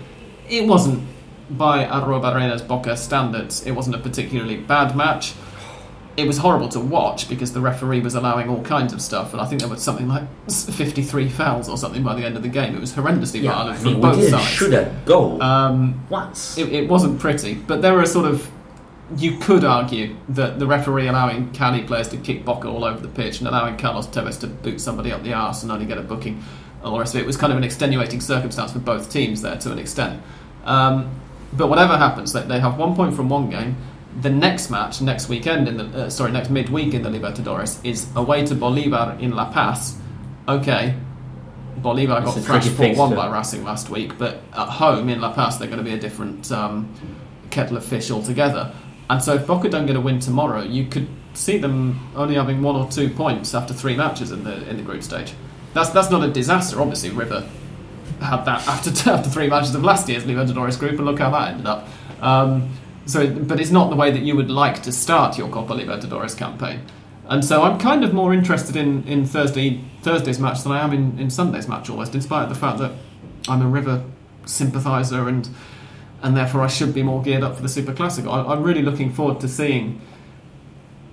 it wasn't by Arruabarrena's Boca standards. It wasn't a particularly bad match. It was horrible to watch because the referee was allowing all kinds of stuff, and I think there was something like 53 fouls or something by the end of the game. It was horrendously Yeah, violent I from mean, we both didn't sides. shoot a goal Um, once. it, it wasn't pretty, but there were sort of. You could argue that the referee allowing Cali players to kick Boca all over the pitch and allowing Carlos Tevez to boot somebody up the arse and only get a booking all the rest of it. It was kind of an extenuating circumstance for both teams there to an extent. Um, but whatever happens, they, they have one point from one game. The next match, next weekend, in the uh, sorry, next midweek in the Libertadores, is away to Bolivar in La Paz. Okay, Bolivar got thrashed tricky 4 1 fixture. by Racing last week, but at home in La Paz, they're going to be a different um, kettle of fish altogether. And so, if Boca don't get a win tomorrow, you could see them only having one or two points after three matches in the in the group stage. That's that's not a disaster. Obviously, River had that after after three matches of last year's Libertadores group, and look how that ended up. Um, so, but it's not the way that you would like to start your Copa Libertadores campaign. And so I'm kind of more interested in, in Thursday Thursday's match than I am in, in Sunday's match almost, in spite of the fact that I'm a River sympathiser and and therefore I should be more geared up for the Super Classico. I, I'm really looking forward to seeing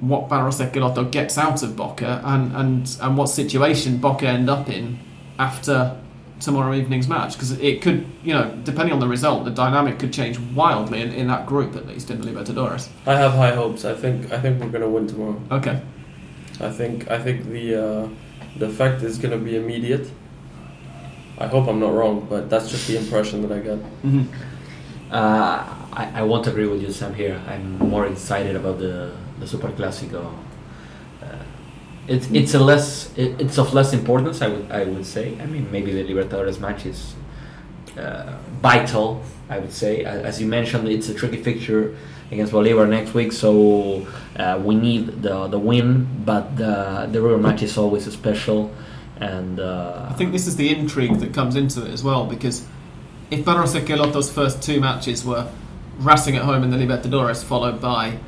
what Barros Schelotto gets out of Boca and, and, and what situation Boca end up in after tomorrow evening's match because it could, you know, depending on the result, the dynamic could change wildly in, in that group at least in the Libertadores. I have high hopes. I think I think we're gonna win tomorrow. Okay. I think I think the uh, the effect is gonna be immediate. I hope I'm not wrong, but that's just the impression that I get. hmm Uh, I, I won't agree with you, Sam. Here, I'm more excited about the the Super Clásico. It's it's a less it, it's of less importance. I would I would say. I mean, maybe the Libertadores match is uh, vital. I would say, as you mentioned, it's a tricky fixture against Bolivar next week, so uh, we need the the win. But the the River match is always special, and uh, I think this is the intrigue that comes into it as well because if Barros Schelotto's first two matches were Racing at home in the Libertadores followed by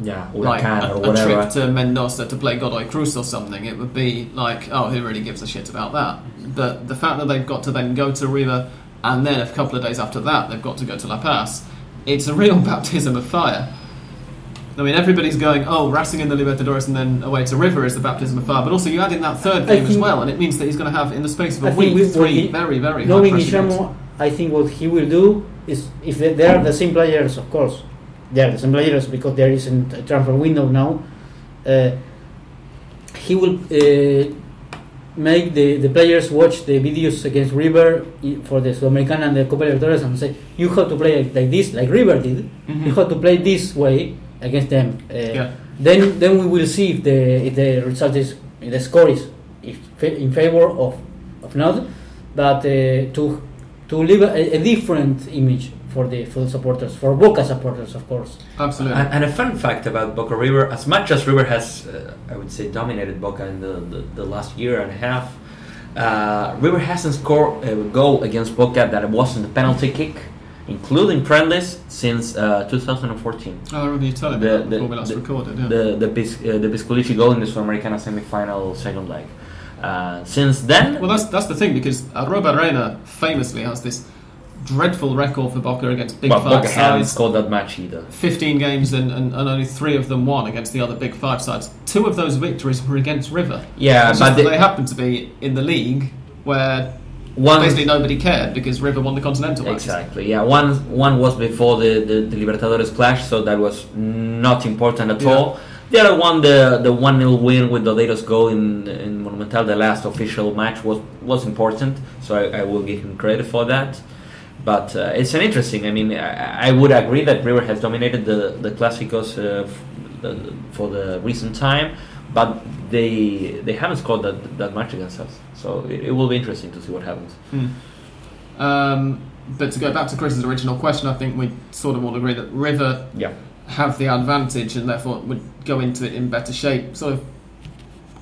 yeah, like Huracan a, or a trip to Mendoza to play Godoy Cruz or something, it would be like, oh, who really gives a shit about that? But the fact that they've got to then go to River and then a couple of days after that they've got to go to La Paz, it's a real baptism of fire. I mean, everybody's going, oh, Racing in the Libertadores and then away to River is the baptism of fire. But also, you add in that third game as well, and it means that he's going to have, in the space of a I week, we- three he- very, very high Knowing pressure games. Guillermo, I think what he will do is, if they, they are the same players, of course, are the same players because there isn't a transfer window now. Uh, he will uh, make the, the players watch the videos against River for the Sudamericana and the Copa Libertadores and say, you have to play like, this, like River did. Mhm. You have to play this way against them. Uh, Yeah. Then, then we will see if the if the result is if the score is if in favor of of not, but uh, to to leave a, a different image for the full supporters, for Boca supporters, of course. Absolutely. And, and a fun fact about Boca River, as much as River has, uh, I would say, dominated Boca in the, the, the last year and a half, uh, River hasn't scored a goal against Boca that wasn't a penalty kick, including friendlies, since uh, 2014. Oh, I remember you telling me The- that the- before we last the- recorded. Yeah. The the, Bis, uh, the Pisculichi goal in the Sudamericana semi-final second leg. Uh, since then, Well, that's that's the thing because Arroba Reina famously has this dreadful record for Boca against big well, five Boca sides. scored that much either. 15 games and, and, and only three of them won against the other big five sides. Two of those victories were against River. Yeah, but just the- they happened to be in the league where one basically nobody cared because River won the Continental matches. Exactly. Yeah. One one was before the, the, the Libertadores clash, so that was not important at Yeah. all. The other one, the the one 0 win with Lodeiro's goal in in Monumental, the last official match was was important. So I, I will give him credit for that. But uh, it's an interesting. I mean, I, I would agree that River has dominated the the Clásicos uh, f- for the recent time, but they they haven't scored that that much against us. So it, it will be interesting to see what happens. Hmm. Um, but to go back to Chris's original question, I think we sort of all agree that River Yeah. have the advantage and therefore would go into it in better shape. Sort of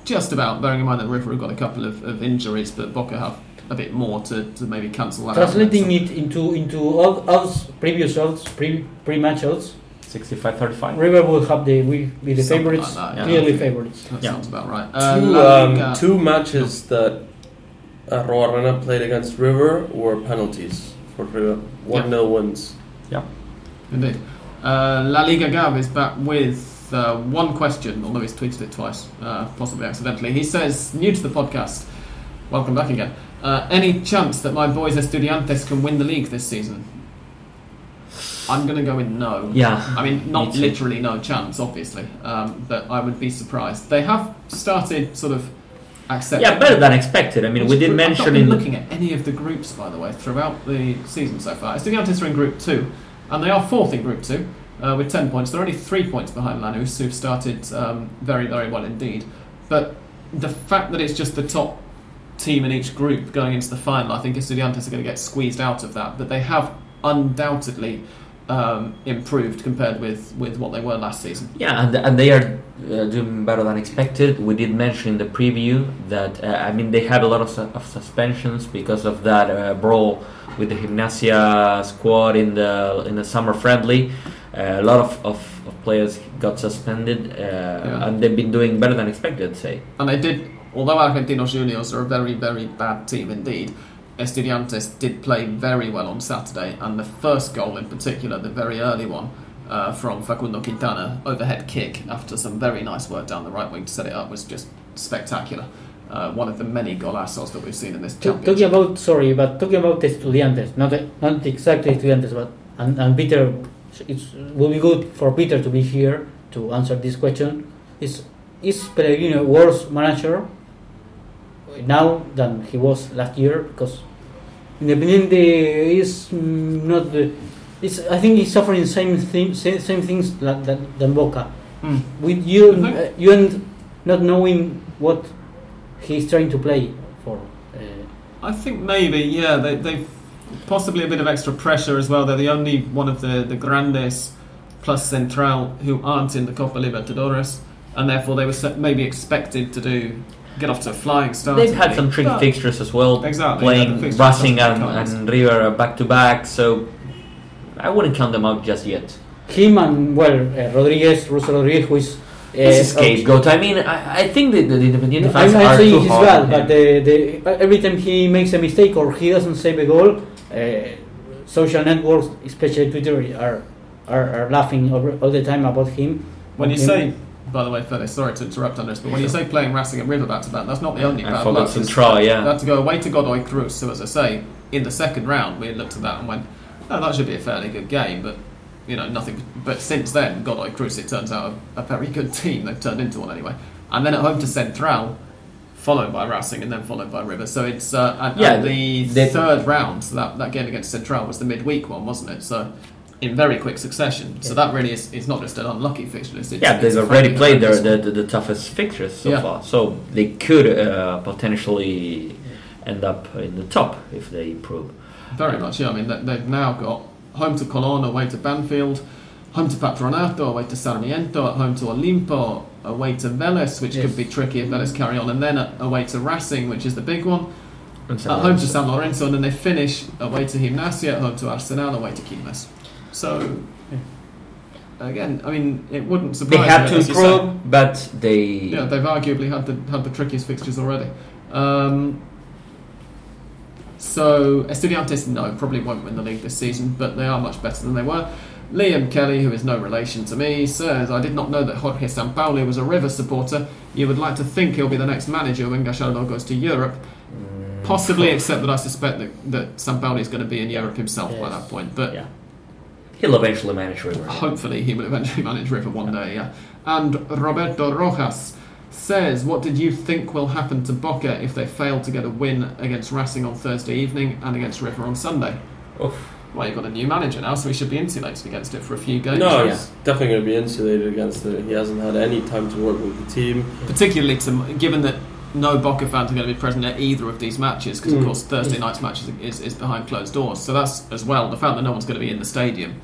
just about, bearing in mind that River have got a couple of, of injuries, but Boca have a bit more to, to maybe cancel that Translating out. it into into all odds, previous odds, pre pre match odds, 65-35. River will have the will be the Something favorites, like that, yeah. clearly favorites. That Yeah. sounds about right. Uh, two, um, Liga- two matches that uh, Arruabarrena played against River were penalties for River. 1 0 wins. Indeed. Uh, La Liga Gav is back with uh, one question, although he's tweeted it twice, uh, possibly accidentally. He says, new to the podcast, welcome back again. Uh, any chance that my boys Estudiantes can win the league this season? I'm going to go with no. Yeah. I mean, not Me literally no chance, obviously, um, but I would be surprised. They have started sort of accept. Yeah, better than expected. I mean, Which we did group- I've not mention been in looking at any of the groups, by the way, throughout the season so far. Estudiantes are in Group Two, and they are fourth in Group Two uh, with ten points. They're only three points behind Lanús, who've started um, very, very well indeed. But the fact that it's just the top team in each group going into the final, I think Estudiantes are going to get squeezed out of that. But they have undoubtedly um, improved compared with, with what they were last season. Yeah, and, and they are uh, doing better than expected. We did mention in the preview that uh, I mean they had a lot of, su- of suspensions because of that uh, brawl with the Gimnasia squad in the in the summer friendly. Uh, a lot of, of, of players got suspended, uh, and they've been doing better than expected. Say. And they did, although Argentinos Juniors are a very, very bad team indeed, Estudiantes did play very well on Saturday. And the first goal in particular, the very early one uh, from Facundo Quintana, overhead kick after some very nice work down the right wing to set it up, was just spectacular. Uh, one of the many golazos that we've seen in this championship. talking about sorry, but talking about Estudiantes, not not exactly Estudiantes, but and, and Peter, it will be good for Peter to be here to answer this question. Is is Pellegrino worse manager now than he was last year? Because Independiente is not the. It's, I think he's suffering same thing, same, same things like, than, than Boca. Mm. With you, You uh, you and not knowing what he's trying to play for. Uh, I think maybe, yeah, they, they've possibly a bit of extra pressure as well. They're the only one of the, the Grandes plus Central who aren't in the Copa Libertadores, and therefore they were maybe expected to do get off to a flying start. They've had some league. tricky But- fixtures as well, Exactly, playing fixtures Racing and, and River back to back. So I wouldn't count them out just yet. him and well uh, Rodriguez, Ruso Rodriguez, who is uh, It's a scapegoat. I mean, I, I think that the Independiente fans I'm are saying too he's hard bad, but the, the, every time he makes a mistake or he doesn't save a goal, uh, social networks, especially Twitter, are are, are laughing over, all the time about him. When you Him- say, by the way, Fede, sorry to interrupt on this, but when you say playing Racing and River back to back, that's not the only And bad luck. the Central, yeah. They had to go away to Godoy Cruz. So as I say, in the second round, we looked at that and went, "Oh, that should be a fairly good game." But you know, nothing. But since then, Godoy Cruz, it turns out a, a very good team. They've turned into one anyway. And then at home to Central, followed by Racing, and then followed by River. So it's uh, and, Yeah, and the third round. So that that game against Central was the midweek one, wasn't it? So. In very quick succession, so Yeah. that really is, is not just an unlucky fixture. It's, Yeah, they've already played their, horrendous the, the, the toughest fixtures so Yeah. far, so they could uh, potentially end up in the top if they improve. Very much, yeah. I mean, they- they've now got home to Colón, away to Banfield, home to Patronato, away to Sarmiento, at home to Olimpo, away to Vélez, which Yes. could be tricky if Vélez carry on, and then away to Racing, which is the big one, And at home to San Lorenzo, and then they finish away to Gimnasia, at home to Arsenal, away to Quilmes. So, again, I mean, it wouldn't They surprise me, to as you say. improve, but they Yeah, they've arguably had the had the trickiest fixtures already. Um, so Estudiantes, no, probably won't win the league this season, but they are much better than they were. Liam Kelly, who is no relation to me, says, "I did not know that Jorge Sampaoli was a River supporter. You would like to think he'll be the next manager when Gallardo goes to Europe, Mm, possibly, except that I suspect that, that Sampaoli is going to be in Europe himself by that point. But yeah, he'll eventually manage River. Hopefully, he will eventually manage River one day, yeah. And Roberto Rojas says, What did you think will happen to Boca if they fail to get a win against Racing on Thursday evening and against River on Sunday? Oof. Well, you've got a new manager now, so he should be insulated against it for a few games. No, yeah. he's definitely going to be insulated against it. He hasn't had any time to work with the team. Particularly to, given that no Boca fans are going to be present at either of these matches, because of Mm. course Thursday night's match is, is, is behind closed doors. So that's as well the fact that no one's going to be in the stadium.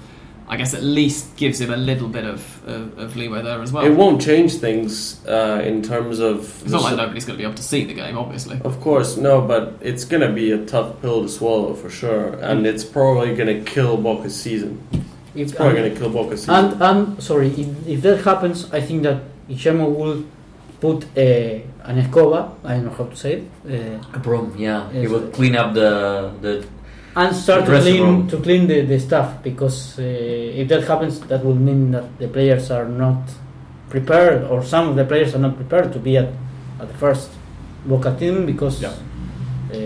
I guess at least gives him a little bit of, of, of leeway there as well. It won't change things uh, in terms of. It's not like nobody's going to be able to see the game, obviously. Of course, no, but it's going to be a tough pill to swallow for sure, and it's probably going to kill Boca's season. if, It's probably and, going to kill Boca's season. and, and sorry, if, if that happens, I think that Guillermo will put uh, an escoba. I don't know how to say it. Uh, A broom, yeah. He Yes. will clean up the the. and start The to clean to clean the, the stuff because uh, if that happens that will mean that the players are not prepared or some of the players are not prepared to be at, at the first Boca team because Yeah. uh,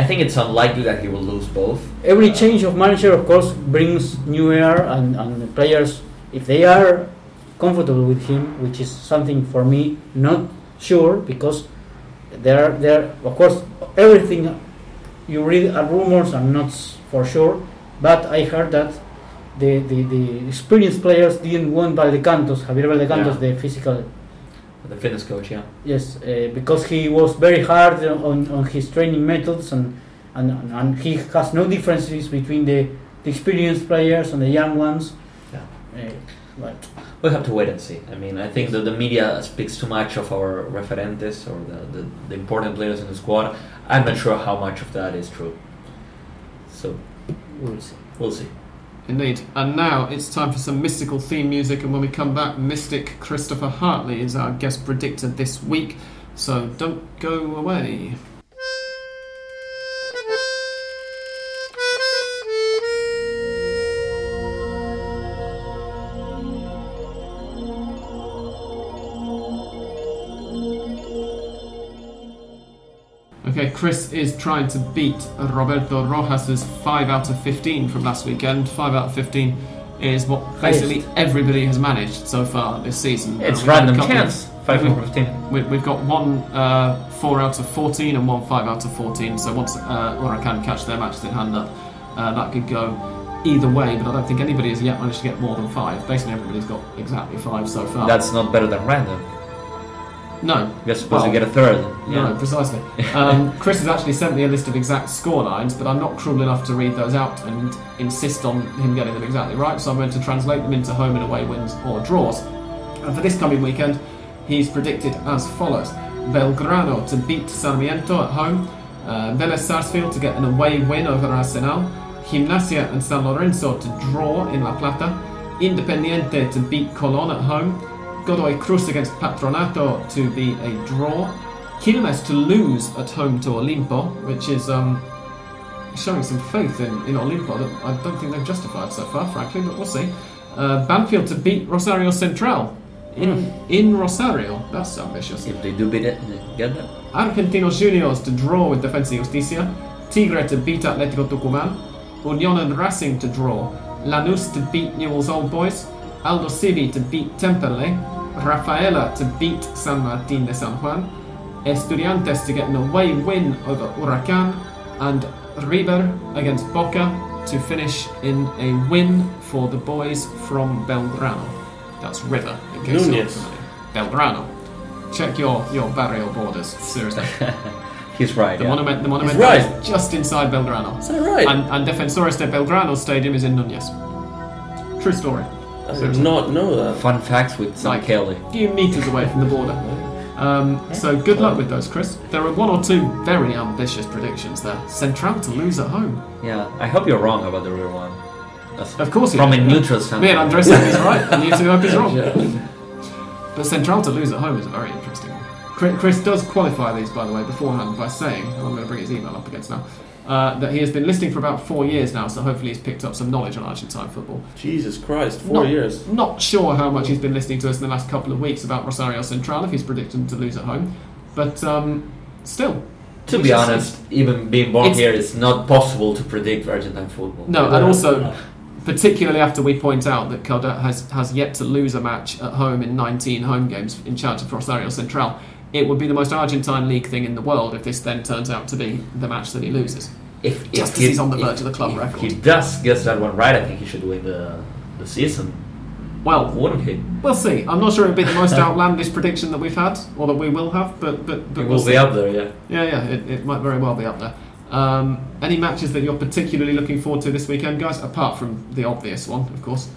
I think it's unlikely that he will lose both. every change of manager of course brings new air and, and the players if they are comfortable with him which is something for me not sure because there are there of course everything you read are rumors and not for sure. But I heard that the, the, the experienced players didn't want Valdecantos, Javier Valdecantos, the physical The fitness coach, yeah. Yes, uh, because he was very hard on, on his training methods and, and, and he has no differences between the, the experienced players and the young ones. Yeah. Uh, but We'll have to wait and see. I mean, I think that the media speaks too much of our referentes or the, the, the important players in the squad. I'm not sure how much of that is true. So, we'll see. we'll see. Indeed. And now it's time for some mystical theme music, and when we come back, Mystic Christopher Hartley is our guest predictor this week. So don't go away. Chris is trying to beat Roberto Rojas's 5 out of 15 from last weekend. 5 out of 15 is what basically Highest. everybody has managed so far this season. It's random of- chance. 5 we- from 15. we, we've got one uh, 4 out of 14 and one 5 out of 14, so once uh, Huracan catch their matches in hand up, uh, that could go either way, but I don't think anybody has yet managed to get more than 5. Basically, everybody's got exactly 5 so far. That's not better than random. No, You're supposed Well, to get a third. No, precisely. Um, Chris has actually sent me a list of exact score lines, but I'm not cruel enough to read those out and insist on him getting them exactly right, so I'm going to translate them into home and away wins or draws. And for this coming weekend, he's predicted as follows Belgrano to beat Sarmiento at home, uh, Vélez Sarsfield to get an away win over Arsenal, Gimnasia and San Lorenzo to draw in La Plata, Independiente to beat Colón at home, Godoy Cruz against Patronato to be a draw, Quilmes to lose at home to Olimpo, which is um, showing some faith in, in Olimpo that I don't think they've justified so far, frankly, but we'll see. Uh, Banfield to beat Rosario Central in, in Rosario. That's ambitious. If they do beat it, get that. Argentinos Juniors to draw with Defensa y Justicia, Tigre to beat Atletico Tucumán, Unión and Racing to draw, Lanús to beat Newell's Old Boys, Aldosivi to beat Temperley, Rafaela to beat San Martín de San Juan, Estudiantes to get an away win over Huracan, and River against Boca to finish in a win for the boys from Belgrano. That's River, in case you're not familiar. Belgrano. Check your, your barrio borders, seriously. He's right. The yeah. monument, the monument right. is just inside Belgrano. Is that right? And, and Defensores de Belgrano Stadium is in Núñez. True story. I did not know that. Fun facts with Sam Like- Kelly. A few metres away from the border. Um, so good luck with those, Chris. There are one or two very ambitious predictions there. Central to lose at home. Yeah, I hope you're wrong about the real one. That's Of course, he from a is. neutral Me standpoint. and Andres think he's right, and you two hope he's wrong. Yeah. But Central to lose at home is a very interesting one. Chris, Chris does qualify these, by the way, beforehand by saying, and I'm going to bring his email up against now, uh, that he has been listening for about four years now, so hopefully he's picked up some knowledge on Argentine football. Jesus Christ, four Not- years. Not sure how much he's been listening to us in the last couple of weeks about Rosario Central, if he's predicted them to lose at home. But um, still. To be shall see. honest, even being born It's- here, it's not possible to predict Argentine football. No, and also, particularly after we point out that Coudet has, has yet to lose a match at home in 19 home games in charge of Rosario Central, it would be the most Argentine league thing in the world if this then turns out to be the match that he loses. if, Just if 'cause he's on the verge of the club if record. he does get that one right, I think he should win the the season, Well, wouldn't he? we'll see. I'm not sure it would be the most outlandish prediction that we've had, or that we will have, but but, but He we'll will see. be up there, yeah. Yeah, yeah, it, it might very well be up there. Um, any matches that you're particularly looking forward to this weekend, guys? Apart from the obvious one, of course.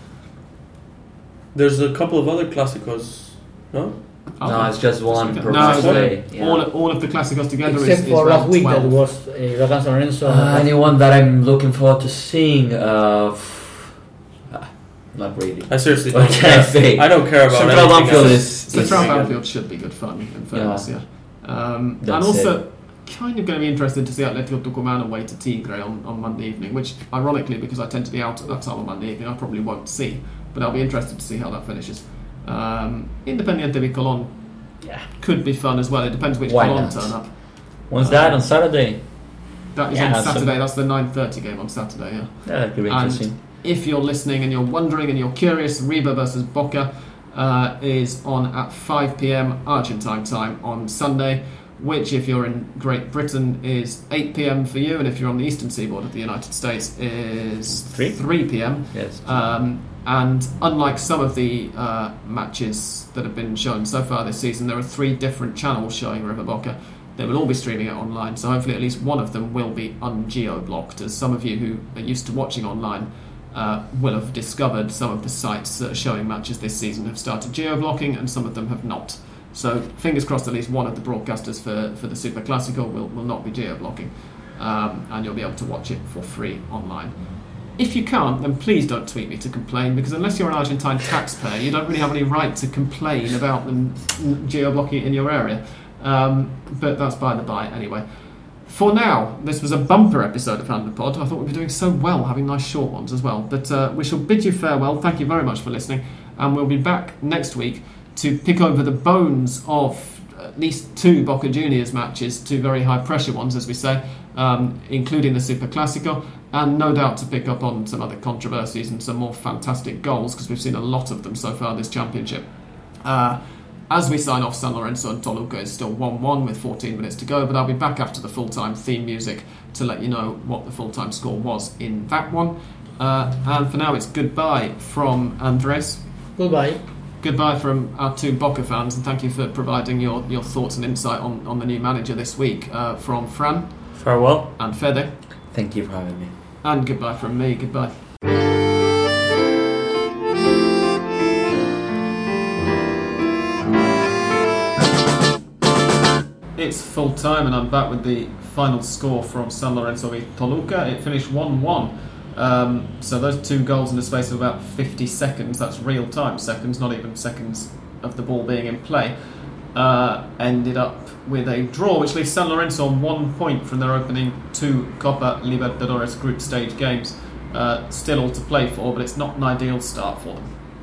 There's a couple of other clásicos, no? No, it's just one per No, match it's day. Yeah. All, all of the Classicos together Except is, is for last week 12. that was uh, Huracan San Lorenzo. Uh, anyone that I'm looking forward to seeing? Uh, ah, not really. I seriously What don't can I care. say? I don't care about Central anything Banfield else. is, Central is Banfield should be good fun, in fairness, yeah. Um, and That's also, kind of going to be interested to see Atletico Tucumán away to Tigre on, on Monday evening, which, ironically, because I tend to be out at that time on Monday evening, I probably won't see. But I'll be interested to see how that finishes. Um, Independiente de Colón Yeah. could be fun as well. It depends which Why Colón not? turn up. When's that on Saturday? That is Yeah, on so- Saturday. That's the 9.30 game on Saturday, yeah. Yeah, that could be And- interesting. If you're listening and you're wondering and you're curious, River versus Boca uh, is on at 5 pm Argentine time on Sunday. which, if you're in Great Britain, is 8 pm for you, and if you're on the eastern seaboard of the United States, is Three? 3 pm. Yes. Um, and unlike some of the uh, matches that have been shown so far this season, there are three different channels showing River Boca. They will all be streaming it online, so hopefully at least one of them will be ungeo blocked, as some of you who are used to watching online uh, will have discovered some of the sites that are showing matches this season have started geo blocking, and some of them have not. So fingers crossed, at least one of the broadcasters for, for the Super Classico will, will not be geo blocking, um, and you'll be able to watch it for free online. If you can't, then please don't tweet me to complain because unless you're an Argentine taxpayer, you don't really have any right to complain about them geo blocking in your area. Um, but that's by the by anyway. For now, this was a bumper episode of Hand Pod. I thought we'd be doing so well having nice short ones as well. But uh, we shall bid you farewell. Thank you very much for listening, and we'll be back next week to pick over the bones of at least two Boca Juniors matches, two very high pressure ones, as we say, um, including the Super Classico, and no doubt to pick up on some other controversies and some more fantastic goals because we've seen a lot of them so far this championship. Uh, as we sign off, San Lorenzo and Toluca is still 1 1 with 14 minutes to go, but I'll be back after the full time theme music to let you know what the full time score was in that one. Uh, and for now, it's goodbye from Andres. Goodbye. Goodbye from our two Boca fans, and thank you for providing your, your thoughts and insight on, on the new manager this week. Uh, from Fran Farewell. and Fede, Thank you for having me. and goodbye from me. Goodbye. It's full time, and I'm back with the final score from San Lorenzo v Toluca. It finished 1 1. Um, so those two goals in the space of about 50 seconds, that's real time seconds, not even seconds of the ball being in play, uh, ended up with a draw, which leaves San Lorenzo on one point from their opening two Copa Libertadores group stage games. Uh, still all to play for, but it's not an ideal start for them.